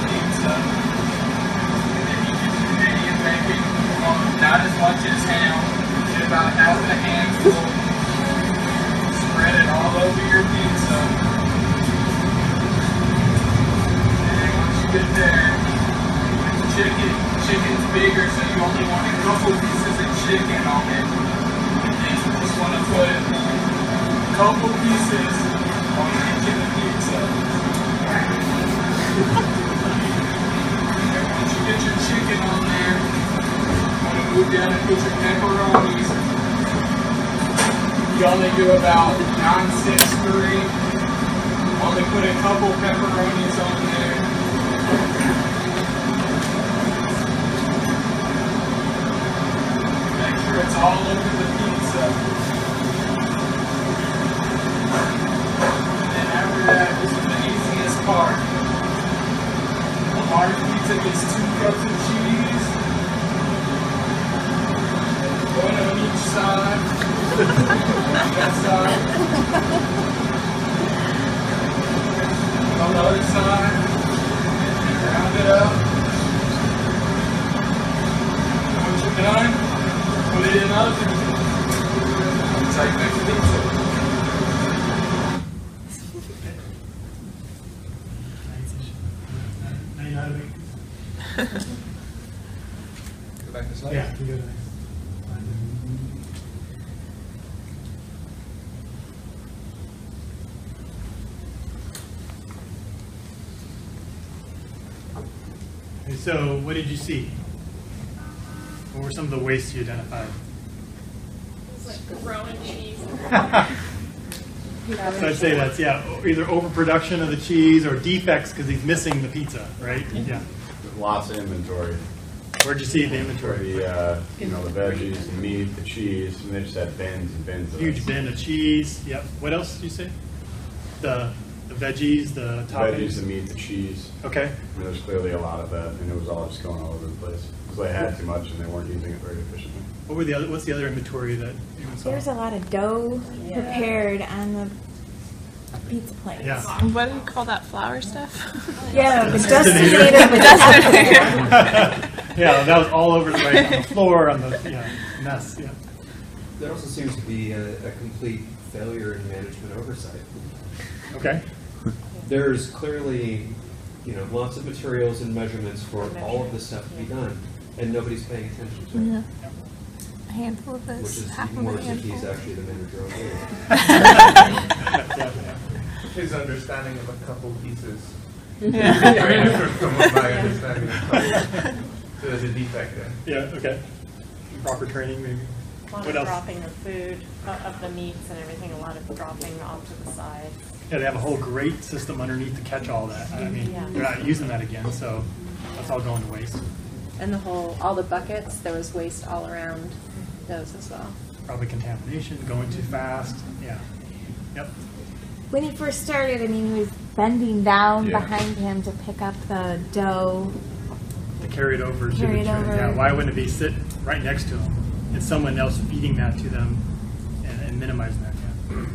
what did you see? What were some of the wastes you identified? Like growing cheese. So I'd say that's, yeah, either overproduction of the cheese or defects because he's missing the pizza, right? Yeah. Lots of inventory. Where'd you see the For inventory? the, uh, you know, the veggies, the meat, the cheese, and they just had bins and bins of Huge bin of cheese, yep. What else did you say? The, the veggies, the The Veggies, the meat, the cheese. Okay, I mean, there's clearly a lot of that, and it was all just going all over the place. Because they had too much and they weren't using it very efficiently. what were the other, what's the other inventory that you saw? There's a lot of dough prepared on the pizza plate. Yeah. What do you call that flour stuff? Yeah, the Dustinator. dustinator. Yeah, that was all over the place, on the floor, on the, yeah, mess, yeah. There also seems to be a, a complete failure in management oversight. Okay, There's clearly, you know, lots of materials and measurements for all of this stuff to be done, and nobody's paying attention to it. A handful of those. Which is half even of a worse if he's handful. actually the manager of it. yeah, yeah. His understanding of a couple pieces. Yeah. Very different from what my understanding of couple. So there's a defect there. Yeah, okay. Proper training, maybe. A lot What of else? dropping of food, uh, of the meats and everything, a lot of dropping onto the sides. Yeah, they have a whole grate system underneath to catch all that. I mean, Yeah. they're not using that again, so that's all going to waste. And the whole, all the buckets, there was waste all around those as well. Probably contamination, going too fast, yeah. Yep, When he first started, I mean, he was bending down Yeah. behind him to pick up the dough. to carry it over to the Carry it tray. over. Yeah, why wouldn't it be sit right next to him And someone else feeding that to them and, and minimizing that, yeah.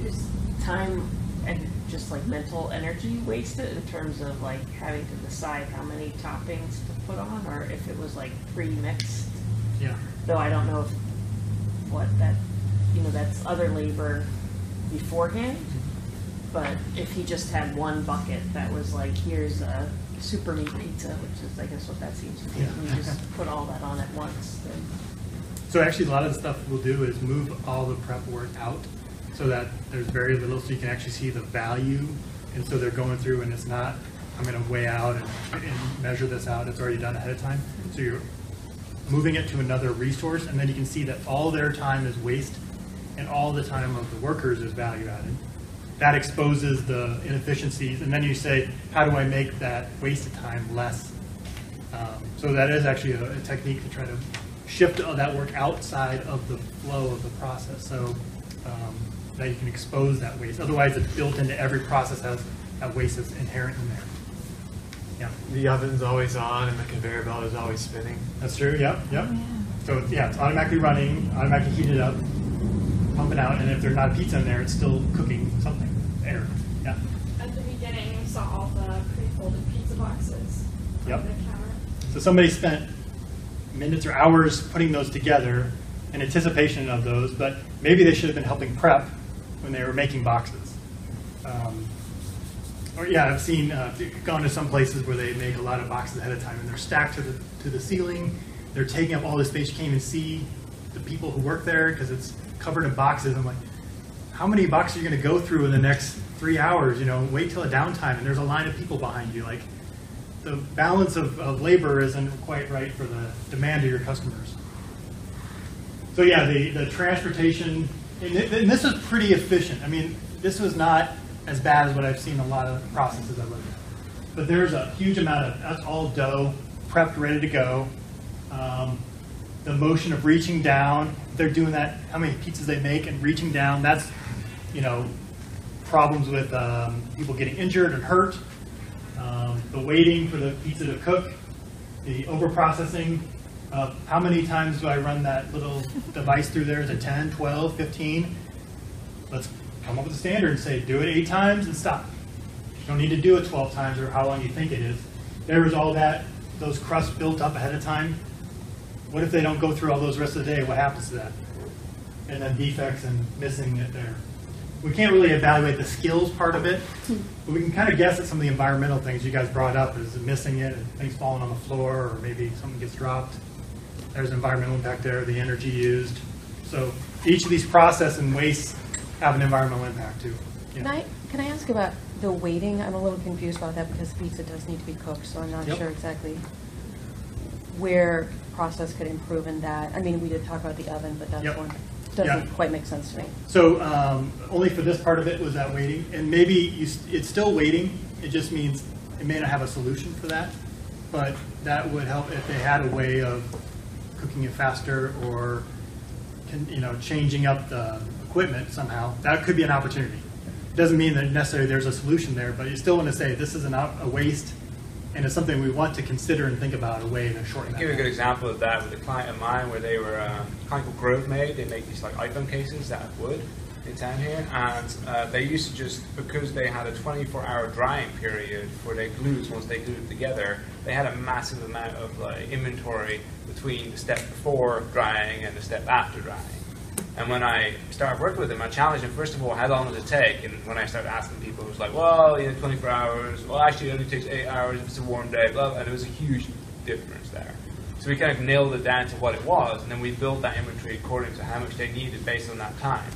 There's time and just like mental energy wasted in terms of like having to decide how many toppings to put on or if it was like pre-mixed. Yeah, Though I don't know if what that, you know, that's other labor beforehand. But if he just had one bucket that was like, here's a super meat pizza, which is I guess what that seems to be, Yeah. and you just put all that on at once, then. so actually a lot of the stuff we'll do is move all the prep work out so that there's very little, so you can actually see the value. And so they're going through and it's not, I'm gonna weigh out and, and measure this out, it's already done ahead of time. So you're moving it to another resource, and then you can see that all their time is waste, and all the time of the workers is value added. That exposes the inefficiencies, and then you say, how do I make that wasted time less? Um, So that is actually a a technique to try to shift that work outside of the flow of the process, so um, that you can expose that waste. Otherwise, it's built into every process has that waste is inherent in there. Yeah. The oven's always on and the conveyor belt is always spinning. That's true, yep, yep. Oh, yeah. So, yeah, it's automatically running, automatically heated up, pumping out, and if there's not a pizza in there, it's still cooking something, air, yeah. At the beginning, we saw all the pre-folded pizza boxes Yep. on the counter. So somebody spent minutes or hours putting those together in anticipation of those, but maybe they should have been helping prep when they were making boxes. Um, Or, yeah, I've seen, uh, gone to some places where they make a lot of boxes ahead of time, and they're stacked to the, to the ceiling. They're taking up all the space. You can't even see the people who work there because it's covered in boxes. I'm like, how many boxes are you going to go through in the next three hours? You know, wait till a downtime, and there's a line of people behind you. Like, the balance of, of labor isn't quite right for the demand of your customers. So yeah, the, the transportation, and, thi- and this was pretty efficient. I mean, this was not as bad as what I've seen a lot of processes I've looked at. But there's a huge amount of, that's all dough, prepped, ready to go. Um, the motion of reaching down. They're doing that. How many pizzas they make and reaching down. That's you know problems with um, people getting injured and hurt. Um, the waiting for the pizza to cook. The over processing. How many times do I run that little device through there? Is it 10, 12, 15? Let's come up with a standard and say do it eight times and stop. You don't need to do it 12 times or how long you think it is. There was all that, those crusts built up ahead of time. What if they don't go through all those rest of the day? What happens to that? And then defects and missing it there. We can't really evaluate the skills part of it, but we can kind of guess at some of the environmental things you guys brought up. Is it missing it? and Things falling on the floor, or maybe something gets dropped. There's environmental impact there, the energy used. So each of these process and wastes have an environmental impact too. Yeah. Can I, can I ask about the waiting? I'm a little confused about that because pizza does need to be cooked, so I'm not Yep. sure exactly where process could improve in that. I mean, we did talk about the oven, but that's Yep. one, doesn't quite make sense to me. So um, only for this part of it was that waiting, and maybe you, it's still waiting. It just means it may not have a solution for that, but that would help if they had a way of cooking it faster or can, you know changing up the equipment somehow. That could be an opportunity. Doesn't mean that necessarily there's a solution there, but you still want to say this is an a waste, and it's something we want to consider and think about a way to shorten I'll give you a good example of that with a client of mine where they were, um, a client called Grovemade, they make these like iPhone cases out of wood in town here, and uh, they used to just, because they had a 24-hour drying period for their glues once they glued it together, they had a massive amount of like inventory between the step before drying and the step after drying. And when I started working with them, I challenged them, first of all, how long does it take? And when I started asking people, it was like, well, you know, 24 hours. Well, actually, it only takes eight hours if it's a warm day, blah, blah. And there was a huge difference there. So we kind of nailed it down to what it was, and then we built that inventory according to how much they needed based on that time.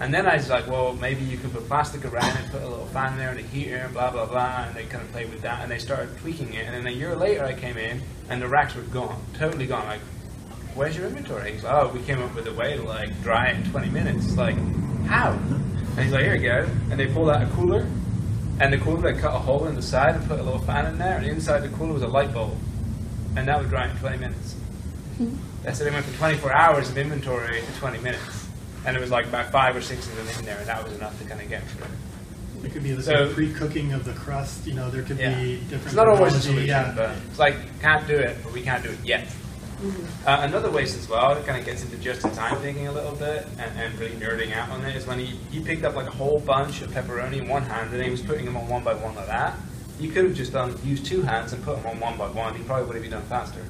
And then I was like, well, maybe you could put plastic around it, put a little fan there and a heater, and blah, blah, blah. And they kind of played with that, and they started tweaking it. And then a year later, I came in, and the racks were gone, totally gone. Like, where's your inventory? He's like, oh, we came up with a way to like dry it in 20 minutes. It's like, how? And he's like, here you go. And they pulled out a cooler, and the cooler they cut a hole in the side and put a little fan in there, and inside the cooler was a light bulb, and that would dry in 20 minutes. Hmm. That's so they went from 24 hours of inventory to 20 minutes, and it was like about five or six of them in there, and that was enough to kind of get through. It could be the So- pre-cooking of the crust. You know, there could Yeah. be different. It's not always a solution, yeah. but it's like can't do it, but we can't do it yet. Uh, another waste as well, it kind of gets into just-in-time thinking a little bit and, and really nerding out on it, is when he, he picked up like a whole bunch of pepperoni in one hand and he was putting them on one by one like that. You could have just done used two hands and put them on one by one. He probably would have been done faster.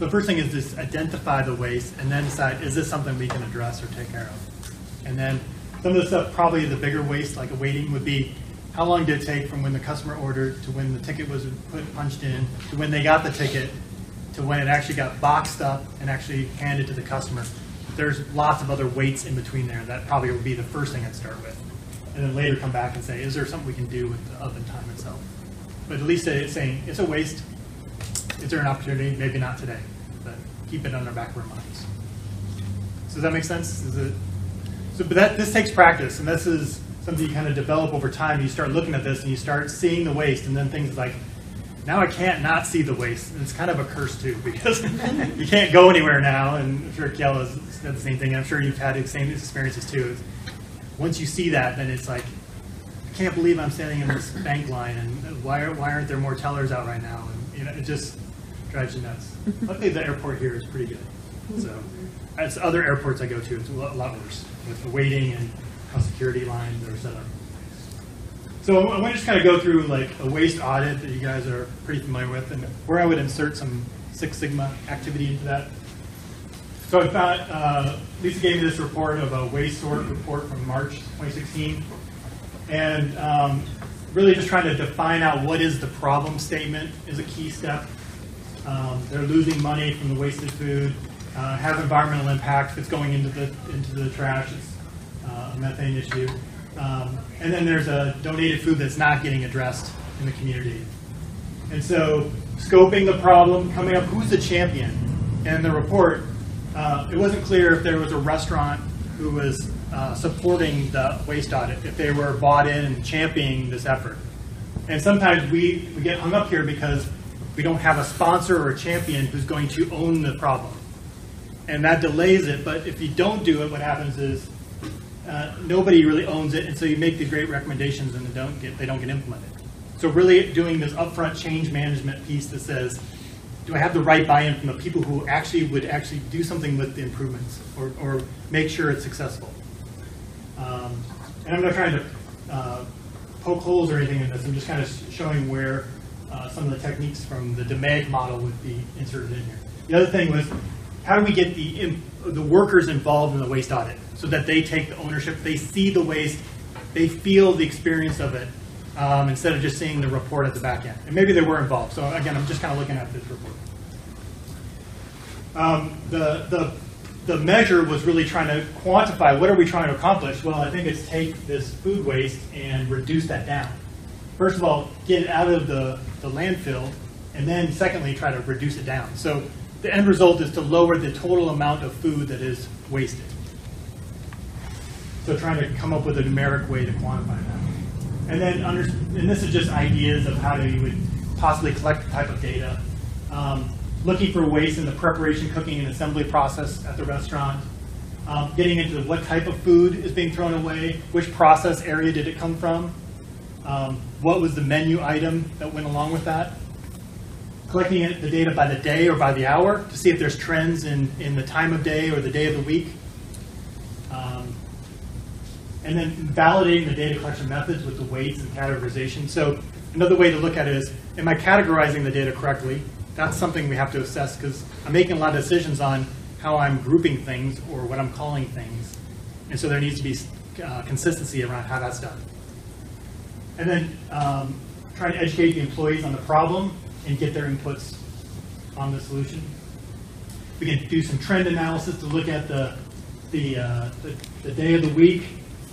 The first thing is just identify the waste and then decide, is this something we can address or take care of? And then some of the stuff, probably the bigger waste, like waiting, would be how long did it take from when the customer ordered to when the ticket was put punched in to when they got the ticket to when it actually got boxed up and actually handed to the customer. There's lots of other waits in between there. That probably would be the first thing I'd start with. And then later come back and say, is there something we can do with the oven time itself? But at least it's saying, it's a waste. Is there an opportunity? Maybe not today, but keep it on our back of our minds. So does that make sense? Is it? So, but that this takes practice, and this is something you kind of develop over time. You start looking at this, and you start seeing the waste, and then things like, now I can't not see the waste. And it's kind of a curse too, because you can't go anywhere now. And I'm sure Kiel said the same thing. I'm sure you've had the same experiences too. Once you see that, then it's like, I can't believe I'm standing in this bank line, and why, why aren't there more tellers out right now? And you know, it just drives you nuts. Luckily, the airport here is pretty good. So, as other airports I go to, it's a lot, lot worse with the waiting and how security lines are set up. So I want to just kind of go through like a waste audit that you guys are pretty familiar with, and where I would insert some Six Sigma activity into that. So I found, uh, Lisa gave me this report of a waste sort report from March 2016. And um, really just trying to define out what is the problem statement is a key step. Um, they're losing money from the wasted food, uh, have environmental impact if it's going into the, into the trash, it's uh, a methane issue. Um, and then there's a donated food that's not getting addressed in the community. And so scoping the problem, coming up, who's the champion? And the report, uh, it wasn't clear if there was a restaurant who was uh, supporting the waste audit, if they were bought in and championing this effort. And sometimes we, we get hung up here because we don't have a sponsor or a champion who's going to own the problem. And that delays it, but if you don't do it, what happens is uh, nobody really owns it, and so you make these great recommendations and they don't get, they don't get implemented. So really doing this upfront change management piece that says, do I have the right buy-in from the people who actually would actually do something with the improvements or, or make sure it's successful? Um, and I'm not trying to uh, poke holes or anything in this. I'm just kind of showing where uh, some of the techniques from the DMAIC model would be inserted in here. The other thing was, how do we get the the workers involved in the waste audit so that they take the ownership, they see the waste, they feel the experience of it, um, instead of just seeing the report at the back end. And maybe they were involved. So again, I'm just kind of looking at this report. Um, the, the, the measure was really trying to quantify what are we trying to accomplish? Well, I think it's take this food waste and reduce that down. First of all, get it out of the, the landfill, and then secondly, try to reduce it down. So the end result is to lower the total amount of food that is wasted. So trying to come up with a numeric way to quantify that. And then, under, and this is just ideas of how you would possibly collect the type of data. Um, looking for waste in the preparation, cooking, and assembly process at the restaurant. Um, getting into what type of food is being thrown away, which process area did it come from, um, what was the menu item that went along with that. Collecting the data by the day or by the hour to see if there's trends in, in the time of day or the day of the week. Um, and then validating the data collection methods with the weights and categorization. So another way to look at it is, am I categorizing the data correctly? That's something we have to assess because I'm making a lot of decisions on how I'm grouping things or what I'm calling things. And so there needs to be uh, consistency around how that's done. And then um, trying to educate the employees on the problem and get their inputs on the solution. We can do some trend analysis to look at the, the, uh, the, the day of the week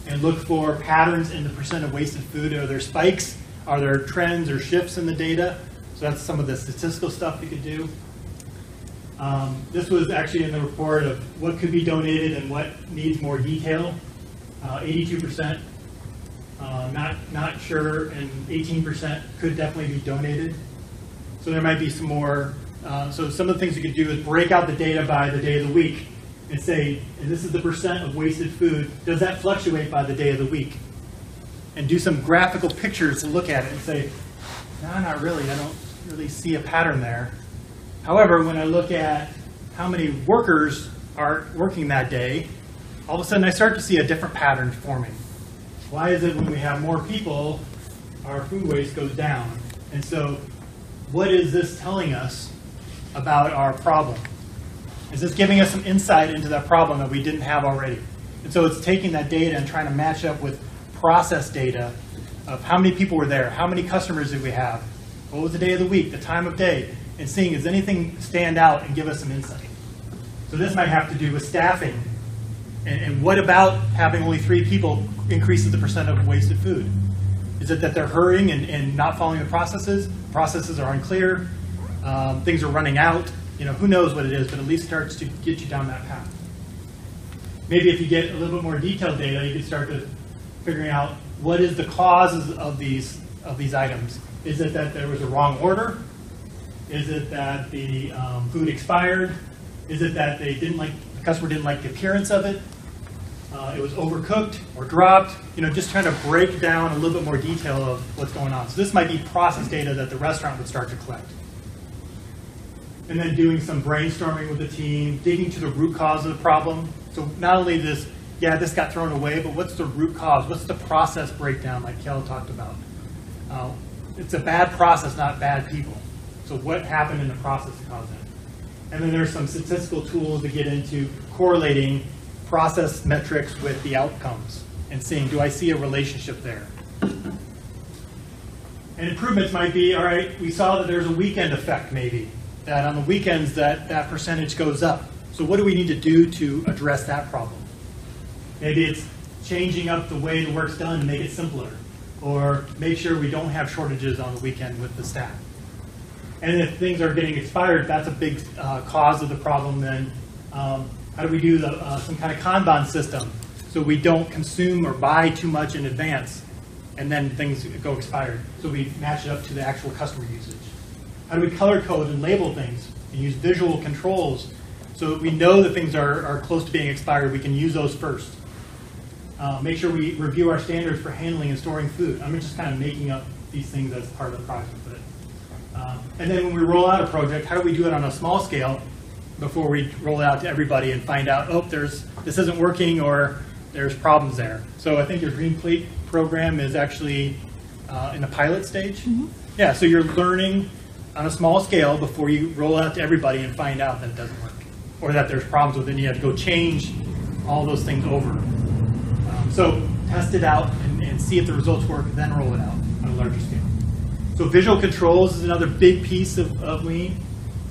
and look for patterns in the percent of wasted food. Are there spikes? Are there trends or shifts in the data? So that's some of the statistical stuff we could do. Um, this was actually in the report of what could be donated and what needs more detail. Uh, 82%, uh, not, not sure, and 18% could definitely be donated. So there might be some more. Uh, so some of the things you could do is break out the data by the day of the week and say, and this is the percent of wasted food. Does that fluctuate by the day of the week? And do some graphical pictures to look at it and say, no, not really. I don't really see a pattern there. However, when I look at how many workers are working that day, all of a sudden I start to see a different pattern forming. Why is it when we have more people, our food waste goes down? And so, what is this telling us about our problem? Is this giving us some insight into that problem that we didn't have already? And so it's taking that data and trying to match up with process data of how many people were there, how many customers did we have, what was the day of the week, the time of day, and seeing does anything stand out and give us some insight. So this might have to do with staffing. And, and what about having only three people increases the percent of wasted food? Is it that they're hurrying and, and not following the processes? Processes are unclear. Um, things are running out. You know, who knows what it is, but at least starts to get you down that path. Maybe if you get a little bit more detailed data, you can start to figuring out what is the causes of these of these items. Is it that there was a wrong order? Is it that the um, food expired? Is it that they didn't like the customer didn't like the appearance of it? Uh, it was overcooked or dropped. You know, just trying to break down a little bit more detail of what's going on. So this might be process data that the restaurant would start to collect. And then doing some brainstorming with the team, digging to the root cause of the problem. So not only this, yeah, this got thrown away, but what's the root cause? What's the process breakdown, like Kel talked about? Uh, it's a bad process, not bad people. So what happened in the process that caused it? And then there's some statistical tools to get into correlating process metrics with the outcomes and seeing, do I see a relationship there? And improvements might be, all right, we saw that there's a weekend effect maybe, that on the weekends that, that percentage goes up. So what do we need to do to address that problem? Maybe it's changing up the way the work's done make it simpler, or make sure we don't have shortages on the weekend with the staff. And if things are getting expired, that's a big uh, cause of the problem. Then um, how do we do the, uh, some kind of Kanban system so we don't consume or buy too much in advance, and then things go expired? So we match it up to the actual customer usage. How do we color code and label things and use visual controls so that we know that things are, are close to being expired? We can use those first. Uh, make sure we review our standards for handling and storing food. I'm just kind of making up these things as part of the project. But, um, and then when we roll out a project, how do we do it on a small scale before we roll it out to everybody and find out, oh, there's this isn't working or there's problems there. So I think your Green Plate program is actually uh, in the pilot stage. Yeah, so you're learning on a small scale before you roll out to everybody and find out that it doesn't work or that there's problems with it and you have to go change all those things over. Um, so test it out and, and see if the results work, then roll it out on a larger scale. So visual controls is another big piece of, of lean.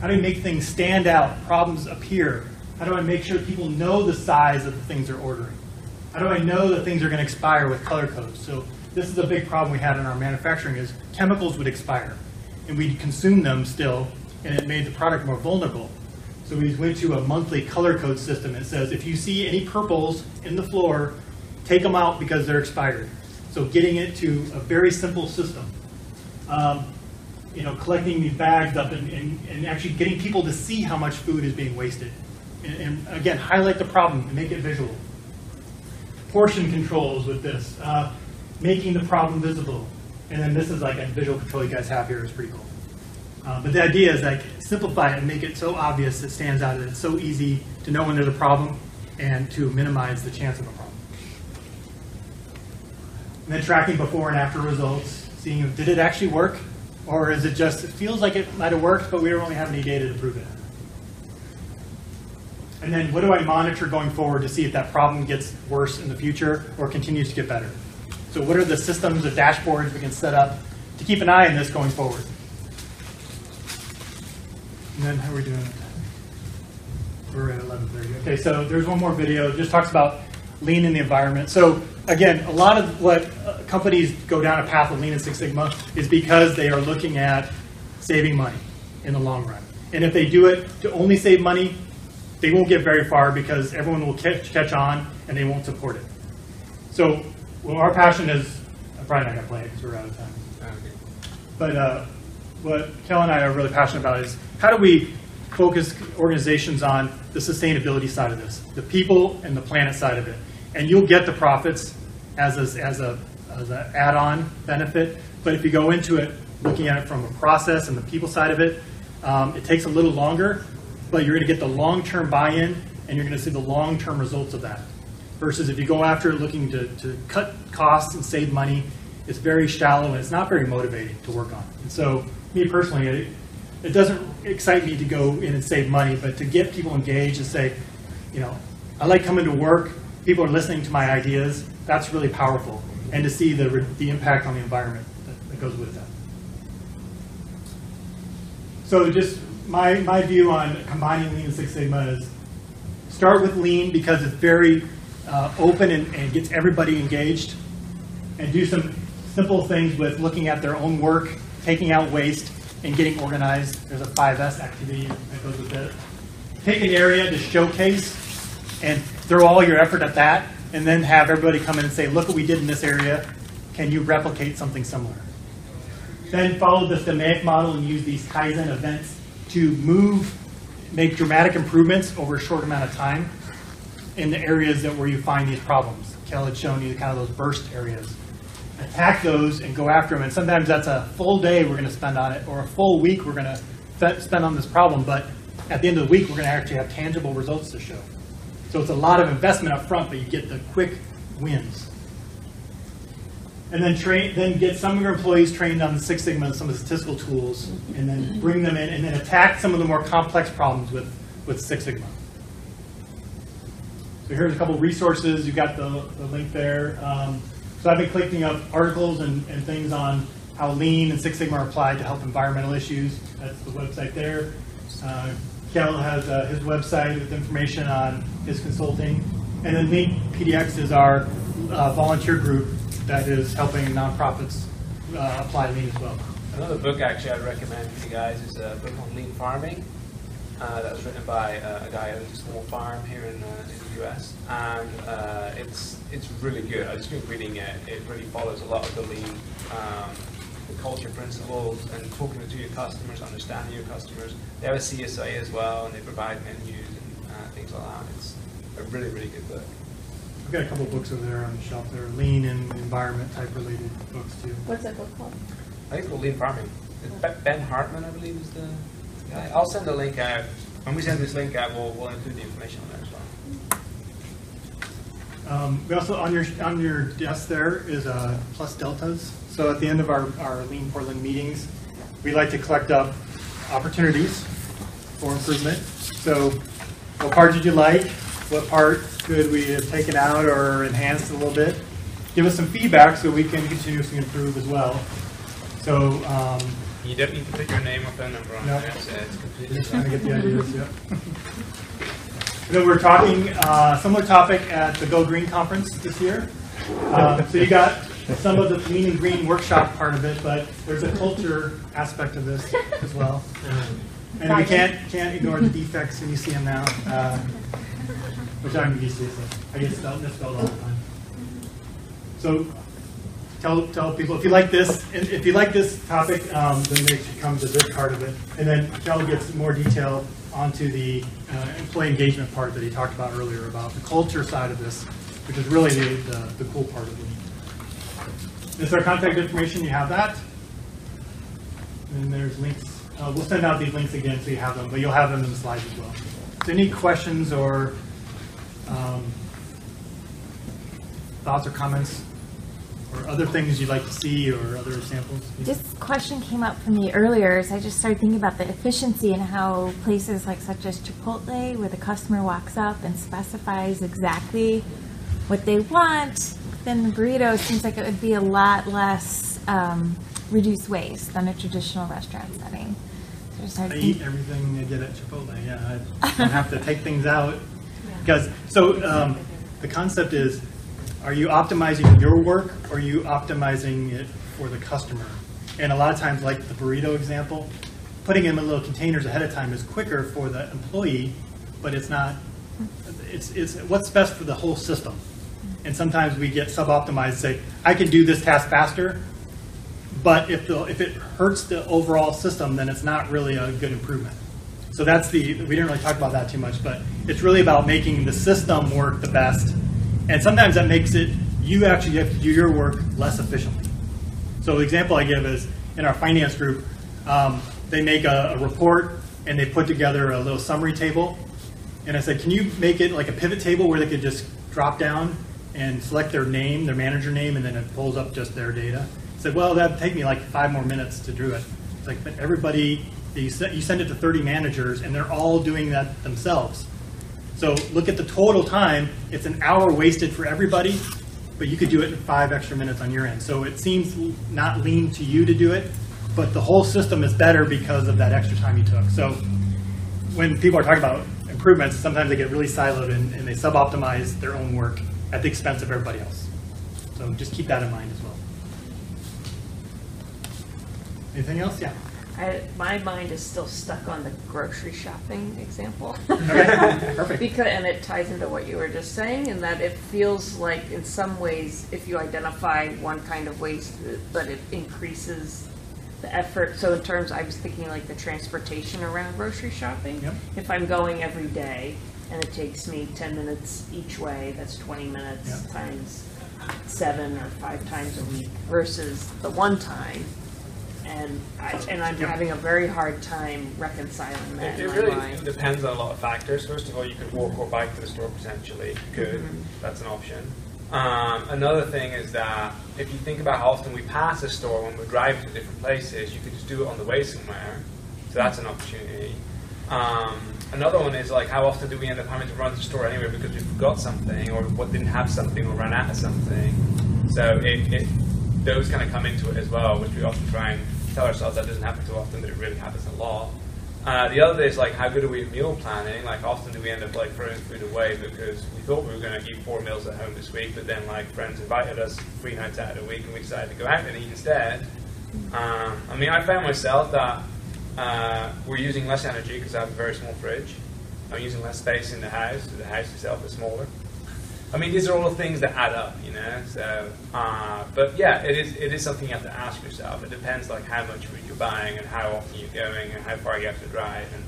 How do you make things stand out? Problems appear. How do I make sure people know the size of the things they're ordering? How do I know that things are going to expire with color codes? So this is a big problem we had in our manufacturing is chemicals would expire and we'd consume them still and it made the product more vulnerable. So we went to a monthly color code system that says if you see any purples in the floor, take them out because they're expired. So getting it to a very simple system. Um, you know, collecting these bags up and, and, and actually getting people to see how much food is being wasted. And, and again, highlight the problem and make it visual. Portion controls with this, uh, making the problem visible. And then this is like a visual control you guys have here is pretty cool. Uh, but the idea is like simplify it and make it so obvious it stands out that it's so easy to know when there's a problem and to minimize the chance of a problem. And then tracking before and after results, seeing if did it actually work or is it just it feels like it might have worked but we don't really have any data to prove it. And then what do I monitor going forward to see if that problem gets worse in the future or continues to get better? So what are the systems or dashboards we can set up to keep an eye on this going forward? And then how are we doing? We're at 11:30. Okay, so there's one more video. It just talks about lean in the environment. So again, a lot of what uh, companies go down a path of lean and Six Sigma is because they are looking at saving money in the long run. And if they do it to only save money, they won't get very far because everyone will catch, catch on and they won't support it. So well, our passion is, I'm probably not going to play it because we're out of time. But uh, what Kel and I are really passionate about is how do we focus organizations on the sustainability side of this, the people and the planet side of it. And you'll get the profits as a, as a, as an add-on benefit. But if you go into it looking at it from a process and the people side of it, um, it takes a little longer, but you're going to get the long-term buy-in and you're going to see the long-term results of that. Versus if you go after looking to, to cut costs and save money, it's very shallow and it's not very motivating to work on. And so, me personally, it, it doesn't excite me to go in and save money, but to get people engaged and say, you know, I like coming to work, people are listening to my ideas, that's really powerful. And to see the, the impact on the environment that, that goes with that. So just my, my view on combining Lean and Six Sigma is start with Lean because it's very uh, open and, and gets everybody engaged and do some simple things with looking at their own work, taking out waste, and getting organized. There's a 5S activity that goes with it. Take an area to showcase and throw all your effort at that, and then have everybody come in and say, look what we did in this area. Can you replicate something similar? Then follow the DMAIC model and use these Kaizen events to move, make dramatic improvements over a short amount of time in the areas that where you find these problems. Kel had shown you kind of those burst areas. Attack those and go after them. And sometimes that's a full day we're going to spend on it, or a full week we're going to spend on this problem. But at the end of the week, we're going to actually have tangible results to show. So it's a lot of investment up front, but you get the quick wins. And then train, then get some of your employees trained on the Six Sigma and some of the statistical tools, and then bring them in, and then attack some of the more complex problems with, with Six Sigma. So here's a couple resources. You've got the, the link there. Um, so I've been collecting up articles and, and things on how Lean and Six Sigma are applied to help environmental issues. That's the website there. Uh, Kel has uh, his website with information on his consulting. And then Lean PDX is our uh, volunteer group that is helping nonprofits uh, apply Lean as well. Another book actually I'd recommend to you guys is a book on lean farming. Uh, that was written by uh, a guy who owns a small farm here in, uh, in the US, and it's it's really good. I just been reading it. It really follows a lot of the lean um, culture principles and talking to your customers, understanding your customers. They have a CSA as well, and they provide menus and uh, things like that. It's a really, really good book. I've got a couple books over there on the shelf. They're lean and environment type related books too. What's that book called? I think it's called Lean Farming. It's Ben Hartman, I believe, is the guy. I'll send the link out. When we send this link out, we'll, we'll include the information on there as well. Um, we also, on your, on your desk there is uh, plus deltas. So at the end of our, our Lean Portland meetings, we like to collect up opportunities for improvement. So what part did you like? What part could we have taken out or enhanced a little bit? Give us some feedback so we can continuously improve as well. So, um, You don't need to put your name or phone number on No. so it's completely just trying to get the ideas, yeah. Then we're talking, uh, similar topic at the Go Green Conference this year. Um, So you got some of the Lean and Green workshop part of it, but there's a culture aspect of this as well. And we can't, can't ignore the defects when you see them now, uh, which I'm used to, so I get spelled, misspelled all the time. So tell, tell people, if you like this, if you like this topic, um, then they should come to this part of it. And then Kel gets more detail onto the uh, employee engagement part that he talked about earlier, about the culture side of this, which is really the, the, the cool part of it. This is our contact information, you have that. And there's links, uh, we'll send out these links again so you have them, but you'll have them in the slides as well. So any questions or, um, thoughts or comments, or other things you'd like to see, or other examples? This question came up for me earlier, so I just started thinking about the efficiency and how places like such as Chipotle, where the customer walks up and specifies exactly what they want, then the burrito seems like it would be a lot less um, reduced waste than a traditional restaurant setting. So I just started I thinking- eat everything I get at Chipotle, yeah, I don't have to take things out. Because, so, um, the concept is, are you optimizing your work, or are you optimizing it for the customer? And a lot of times, like the burrito example, putting them in little containers ahead of time is quicker for the employee, but it's not, it's, it's what's best for the whole system. And sometimes we get sub-optimized, say, I can do this task faster, but if the, if it hurts the overall system, then it's not really a good improvement. So that's the, we didn't really talk about that too much, but it's really about making the system work the best. And sometimes that makes it, you actually have to do your work less efficiently. So the example I give is, in our finance group, um, they make a, a report and they put together a little summary table. And I said, can you make it like a pivot table where they could just drop down and select their name, their manager name, and then it pulls up just their data? I said, well, that'd take me like five more minutes to do it. It's like, but everybody, you send, you send it to 30 managers and they're all doing that themselves. So look at the total time, it's an hour wasted for everybody, but you could do it in five extra minutes on your end. So it seems not lean to you to do it, but the whole system is better because of that extra time you took. So when people are talking about improvements, sometimes they get really siloed and, and they sub-optimize their own work at the expense of everybody else. So just keep that in mind as well. Anything else? Yeah. I, my mind is still stuck on the grocery shopping example. Perfect. Because, and it ties into what you were just saying, in that it feels like in some ways, if you identify one kind of waste, but it increases the effort. So in terms, I was thinking like the transportation around grocery shopping. Yep. If I'm going every day and it takes me ten minutes each way, that's twenty minutes Yep. times seven or five times a week versus the one time. And I, and I'm Yep. having a very hard time reconciling that It, in it my really mind. depends on a lot of factors. First of all, you could walk or bike to the store potentially. Good, Mhm. that's an option. Um, another thing is that if you think about how often we pass a store when we're driving to different places, you could just do it on the way somewhere. So that's an opportunity. Um, another one is like how often do we end up having to run to the store anyway because we forgot something or what didn't have something or ran out of something. So it, it those kind of come into it as well, which we often try and tell ourselves that doesn't happen too often, but it really happens a lot. Uh, the other is like how good are we at meal planning? Like often do we end up like throwing food away because we thought we were going to eat four meals at home this week, but then like friends invited us three nights out of the week and we decided to go out and eat instead. Um, I mean, I found myself that uh, we're using less energy because I have a very small fridge. I'm using less space in the house. The house itself is smaller. I mean, these are all the things that add up, you know. So, uh, but yeah, it is it is something you have to ask yourself. It depends like how much food you're buying and how often you're going and how far you have to drive and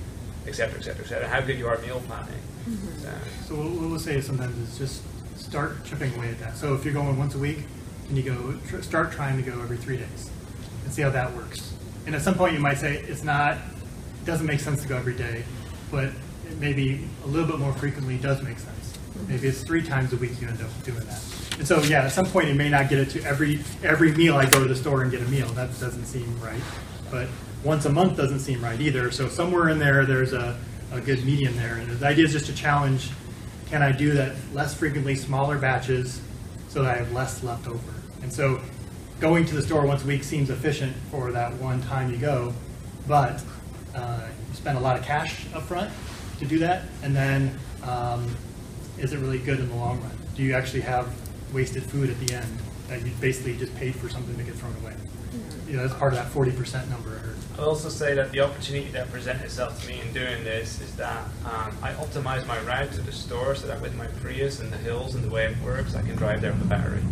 et cetera, et cetera, et cetera. How good you are at meal planning. So, So what what we'll say sometimes is just start chipping away at that. So if you're going once a week, and you go, tr- start trying to go every three days, and see how that works. And at some point, you might say it's not, it doesn't make sense to go every day, but maybe a little bit more frequently does make sense. Maybe it's three times a week you end up doing that. And so yeah, at some point, you may not get it to every every meal. I go to the store and get a meal. That doesn't seem right. But once a month doesn't seem right either. So somewhere in there, there's a, a good medium there. And the idea is just to challenge can I do that less frequently, smaller batches, so that I have less left over? And so going to the store once a week seems efficient for that one time you go, but uh, you spend a lot of cash up front to do that, and then um, is it really good in the long run? Do you actually have wasted food at the end that you basically just paid for something to get thrown away? You know, that's part of that 40% number I heard. I'll also say that the opportunity that presented itself to me in doing this is that um, I optimize my route to the store so that with my Prius and the hills and the way it works, I can drive there with a battery.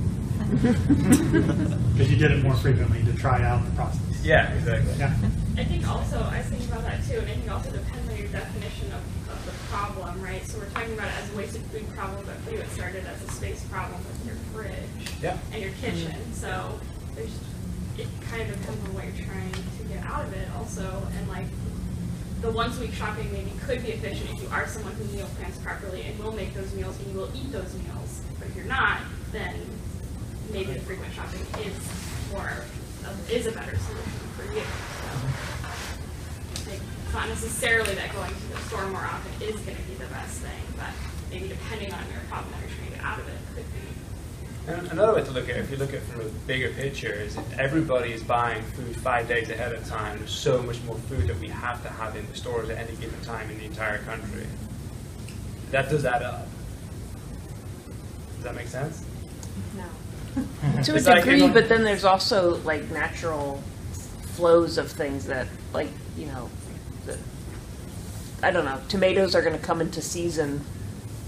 Because you did it more frequently to try out the process. Yeah, exactly. Yeah. I think also, I was thinking about that too, and I think also depends on your definition of, of the problem, right? So we're talking about it as a wasted food problem, but for you it started as a space problem with your fridge Yeah. and your kitchen. So there's, it kind of depends on what you're trying to get out of it also. And like, the once a week shopping maybe could be efficient if you are someone who meal plans properly and will make those meals and you will eat those meals. But if you're not, then maybe the frequent shopping is more, is a better solution for you. So, it's not necessarily that going to the store more often is gonna be the best thing, but maybe depending on your problem that you're trying to get out of it, could be. And another way to look at it, if you look at it from a bigger picture, is if everybody is buying food five days ahead of time, there's so much more food that we have to have in the stores at any given time in the entire country. That does add up. Does that make sense? No. to a It's like degree, everyone- but then there's also like natural flows of things that, like, you know, that, I don't know, tomatoes are gonna come into season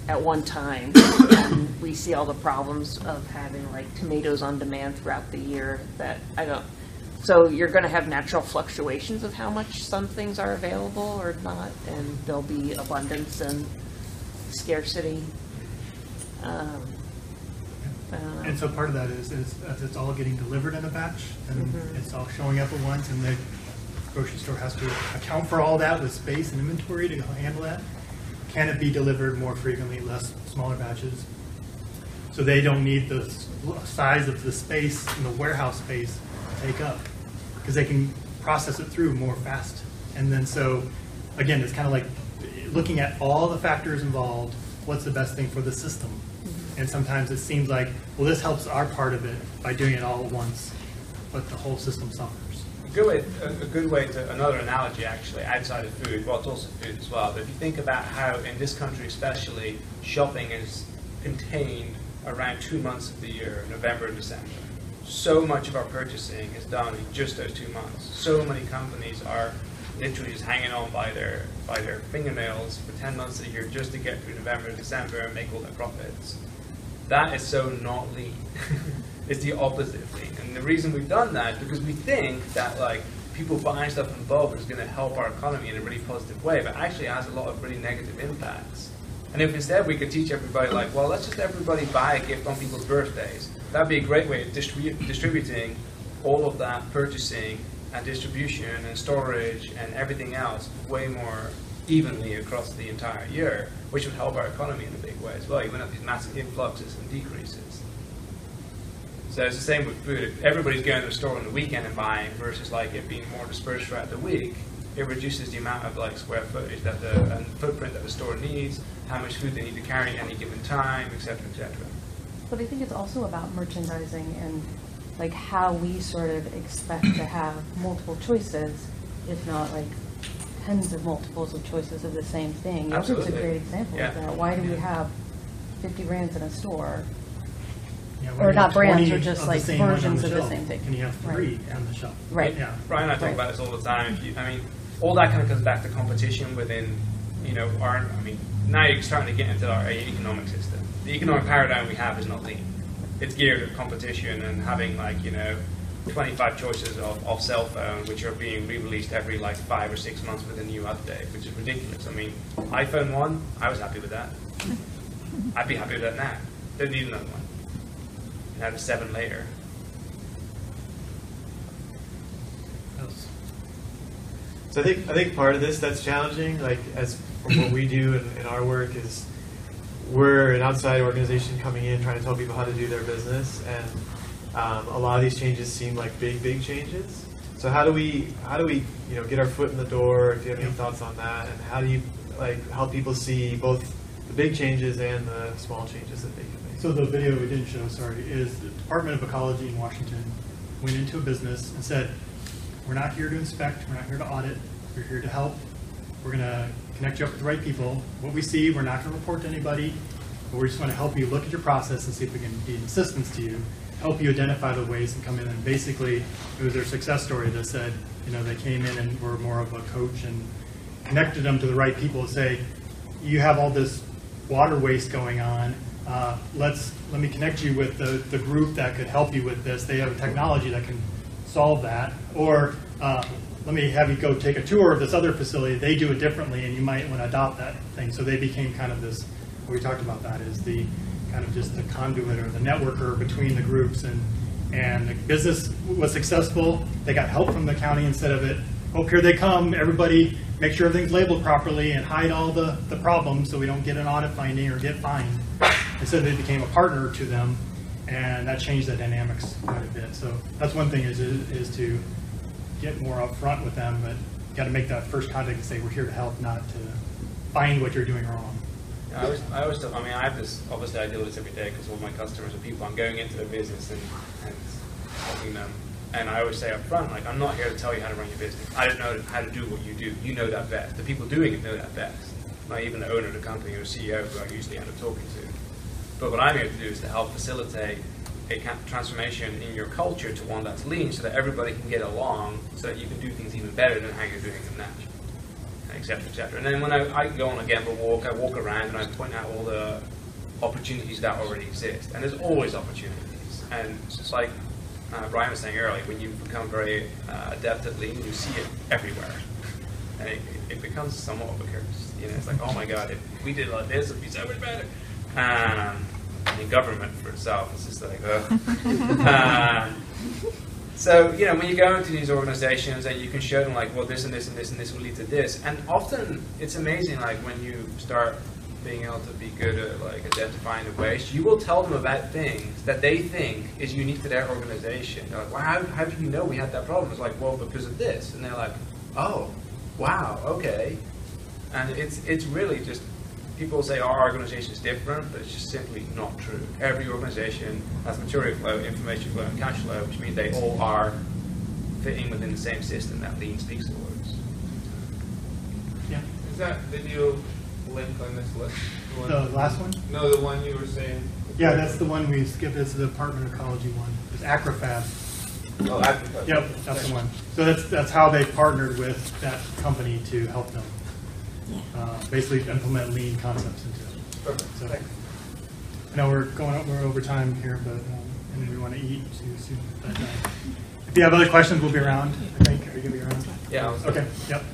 at one time. And we see all the problems of having like tomatoes on demand throughout the year that, I don't, so you're gonna have natural fluctuations of how much some things are available or not, and there'll be abundance and scarcity. Um, I. And so part of that is, is that it's all getting delivered in a batch, and Mhm. it's all showing up at once, and the grocery store has to account for all that with space and inventory to handle that. Can it be delivered more frequently, less, smaller batches? So they don't need the size of the space in the warehouse space to take up, because they can process it through more fast. And then so, again, it's kind of like looking at all the factors involved, what's the best thing for the system? Mm-hmm. And sometimes it seems like, well, this helps our part of it by doing it all at once, but the whole system suffers. A good way, a, good way to another analogy actually outside of food. Well, it's also food as well. But if you think about how in this country, especially, shopping is contained around two months of the year, November and December. So much of our purchasing is done in just those two months. So many companies are literally just hanging on by their by their fingernails for ten months of the year just to get through November and December and make all their profits. That is so not lean. it's the opposite lean. And the reason we've done that is because we think that like people buying stuff in bulk is going to help our economy in a really positive way, but actually has a lot of really negative impacts. And if instead we could teach everybody like, well, let's just everybody buy a gift on people's birthdays, that'd be a great way of distribu- distributing all of that purchasing and distribution and storage and everything else way more evenly across the entire year, which would help our economy in a big way as well. You wouldn't have these massive influxes and decreases. So it's the same with food. If everybody's going to the store on the weekend and buying versus like it being more dispersed throughout the week, it reduces the amount of like square footage that the and footprint that the store needs, how much food they need to carry at any given time, et cetera, et cetera. But I think it's also about merchandising and like how we sort of expect to have multiple choices, if not like tens of multiples of choices of the same thing. Yogurt's a great example Yeah. of that. Why do we have fifty brands in a store? You know, when Or you not have brands, 20 or just of the like same one on versions the of the shelf, same thing. And you have Right. three on the shelf. Right. Yeah. Brian and I talk Right. about this all the time. If you, I mean, all that kind of comes back to competition within, you know, our, I mean, now you're starting to get into our economic system. The economic paradigm we have is not lean. It's geared at competition and having like, you know, 25 choices of, of cell phone, which are being re-released every like five or six months with a new update, which is ridiculous. I mean, iPhone 1, I was happy with that. I'd be happy with that now. Don't need another one. And have a 7 later. So I think I think part of this that's challenging, like as what we do in, in our work, is we're an outside organization coming in trying to tell people how to do their business, and um, a lot of these changes seem like big, big changes. So how do we how do we you know get our foot in the door? If you have any thoughts on that, and how do you like help people see both the big changes and the small changes that they can make? So the video we didn't show, sorry, is the Department of Ecology in Washington went into a business and said, we're not here to inspect, we're not here to audit, we're here to help. We're gonna connect you up with the right people. What we see, we're not gonna report to anybody, but we just wanna help you look at your process and see if we can be assistance to you, help you identify the ways and come in and basically, it was their success story that said, you know, they came in and were more of a coach and connected them to the right people to say, you have all this water waste going on. Uh, let's let me connect you with the, the group that could help you with this. They have a technology that can solve that. Or uh, let me have you go take a tour of this other facility. They do it differently, and you might want to adopt that thing. So they became kind of this. We talked about that is the kind of just the conduit or the networker between the groups, and and the business was successful. They got help from the county instead of it. Oh, here they come! Everybody, make sure everything's labeled properly and hide all the the problems so we don't get an audit finding or get fined. Instead, they became a partner to them, and that changed the dynamics quite a bit. So that's one thing is is to get more upfront with them, but you got to make that first contact and say we're here to help, not to find what you're doing wrong. I always, I always, tell, I mean, I have this, obviously I deal with this every day because all my customers are people, I'm going into their business and, and helping them. And I always say up front, like, I'm not here to tell you how to run your business. I don't know how to do what you do. You know that best. The people doing it know that best. Not even the owner of the company or CEO who I usually end up talking to. But what I'm here to do is to help facilitate a transformation in your culture to one that's lean so that everybody can get along so that you can do things even better than how you're doing them now et cetera, et cetera. And then when I, I go on a Gemba walk, I walk around and I point out all the opportunities that already exist. And there's always opportunities. And it's like uh, Brian was saying earlier, when you become very uh, adept at lean, you see it everywhere. And it, it becomes somewhat of a curse. You know, it's like, oh my God, if we did like this, it'd be so much better. Um, I mean, government for itself is just like, ugh. Um, so, you know, when you go into these organizations and you can show them, like, well, this and this and this and this will lead to this. And often it's amazing, like, when you start being able to be good at, like, identifying the waste, you will tell them about things that they think is unique to their organization. They're like, well, how, how do you know we had that problem? It's like, well, because of this. And they're like, oh, wow, okay. And it's, it's really just people say our organization is different, but it's just simply not true. Every organization has material flow, information flow, and cash flow, which means they all are fitting within the same system that Lean speaks towards. Yeah. Is that video link on this list? one- The last one? No, the one you were saying. Yeah, that's the one we skipped. It's the Department of Ecology one. It's Acrofab. Oh, Acrofab. Yep, that's the one. So that's that's how they partnered with that company to help them uh, basically implement lean concepts into it. Perfect. So, I know we're going up, we're over time here, but um, and we want to eat too soon. But uh, if you have other questions, we'll be around. I think. Are you gonna be around? Yeah, I was- Okay. Yep.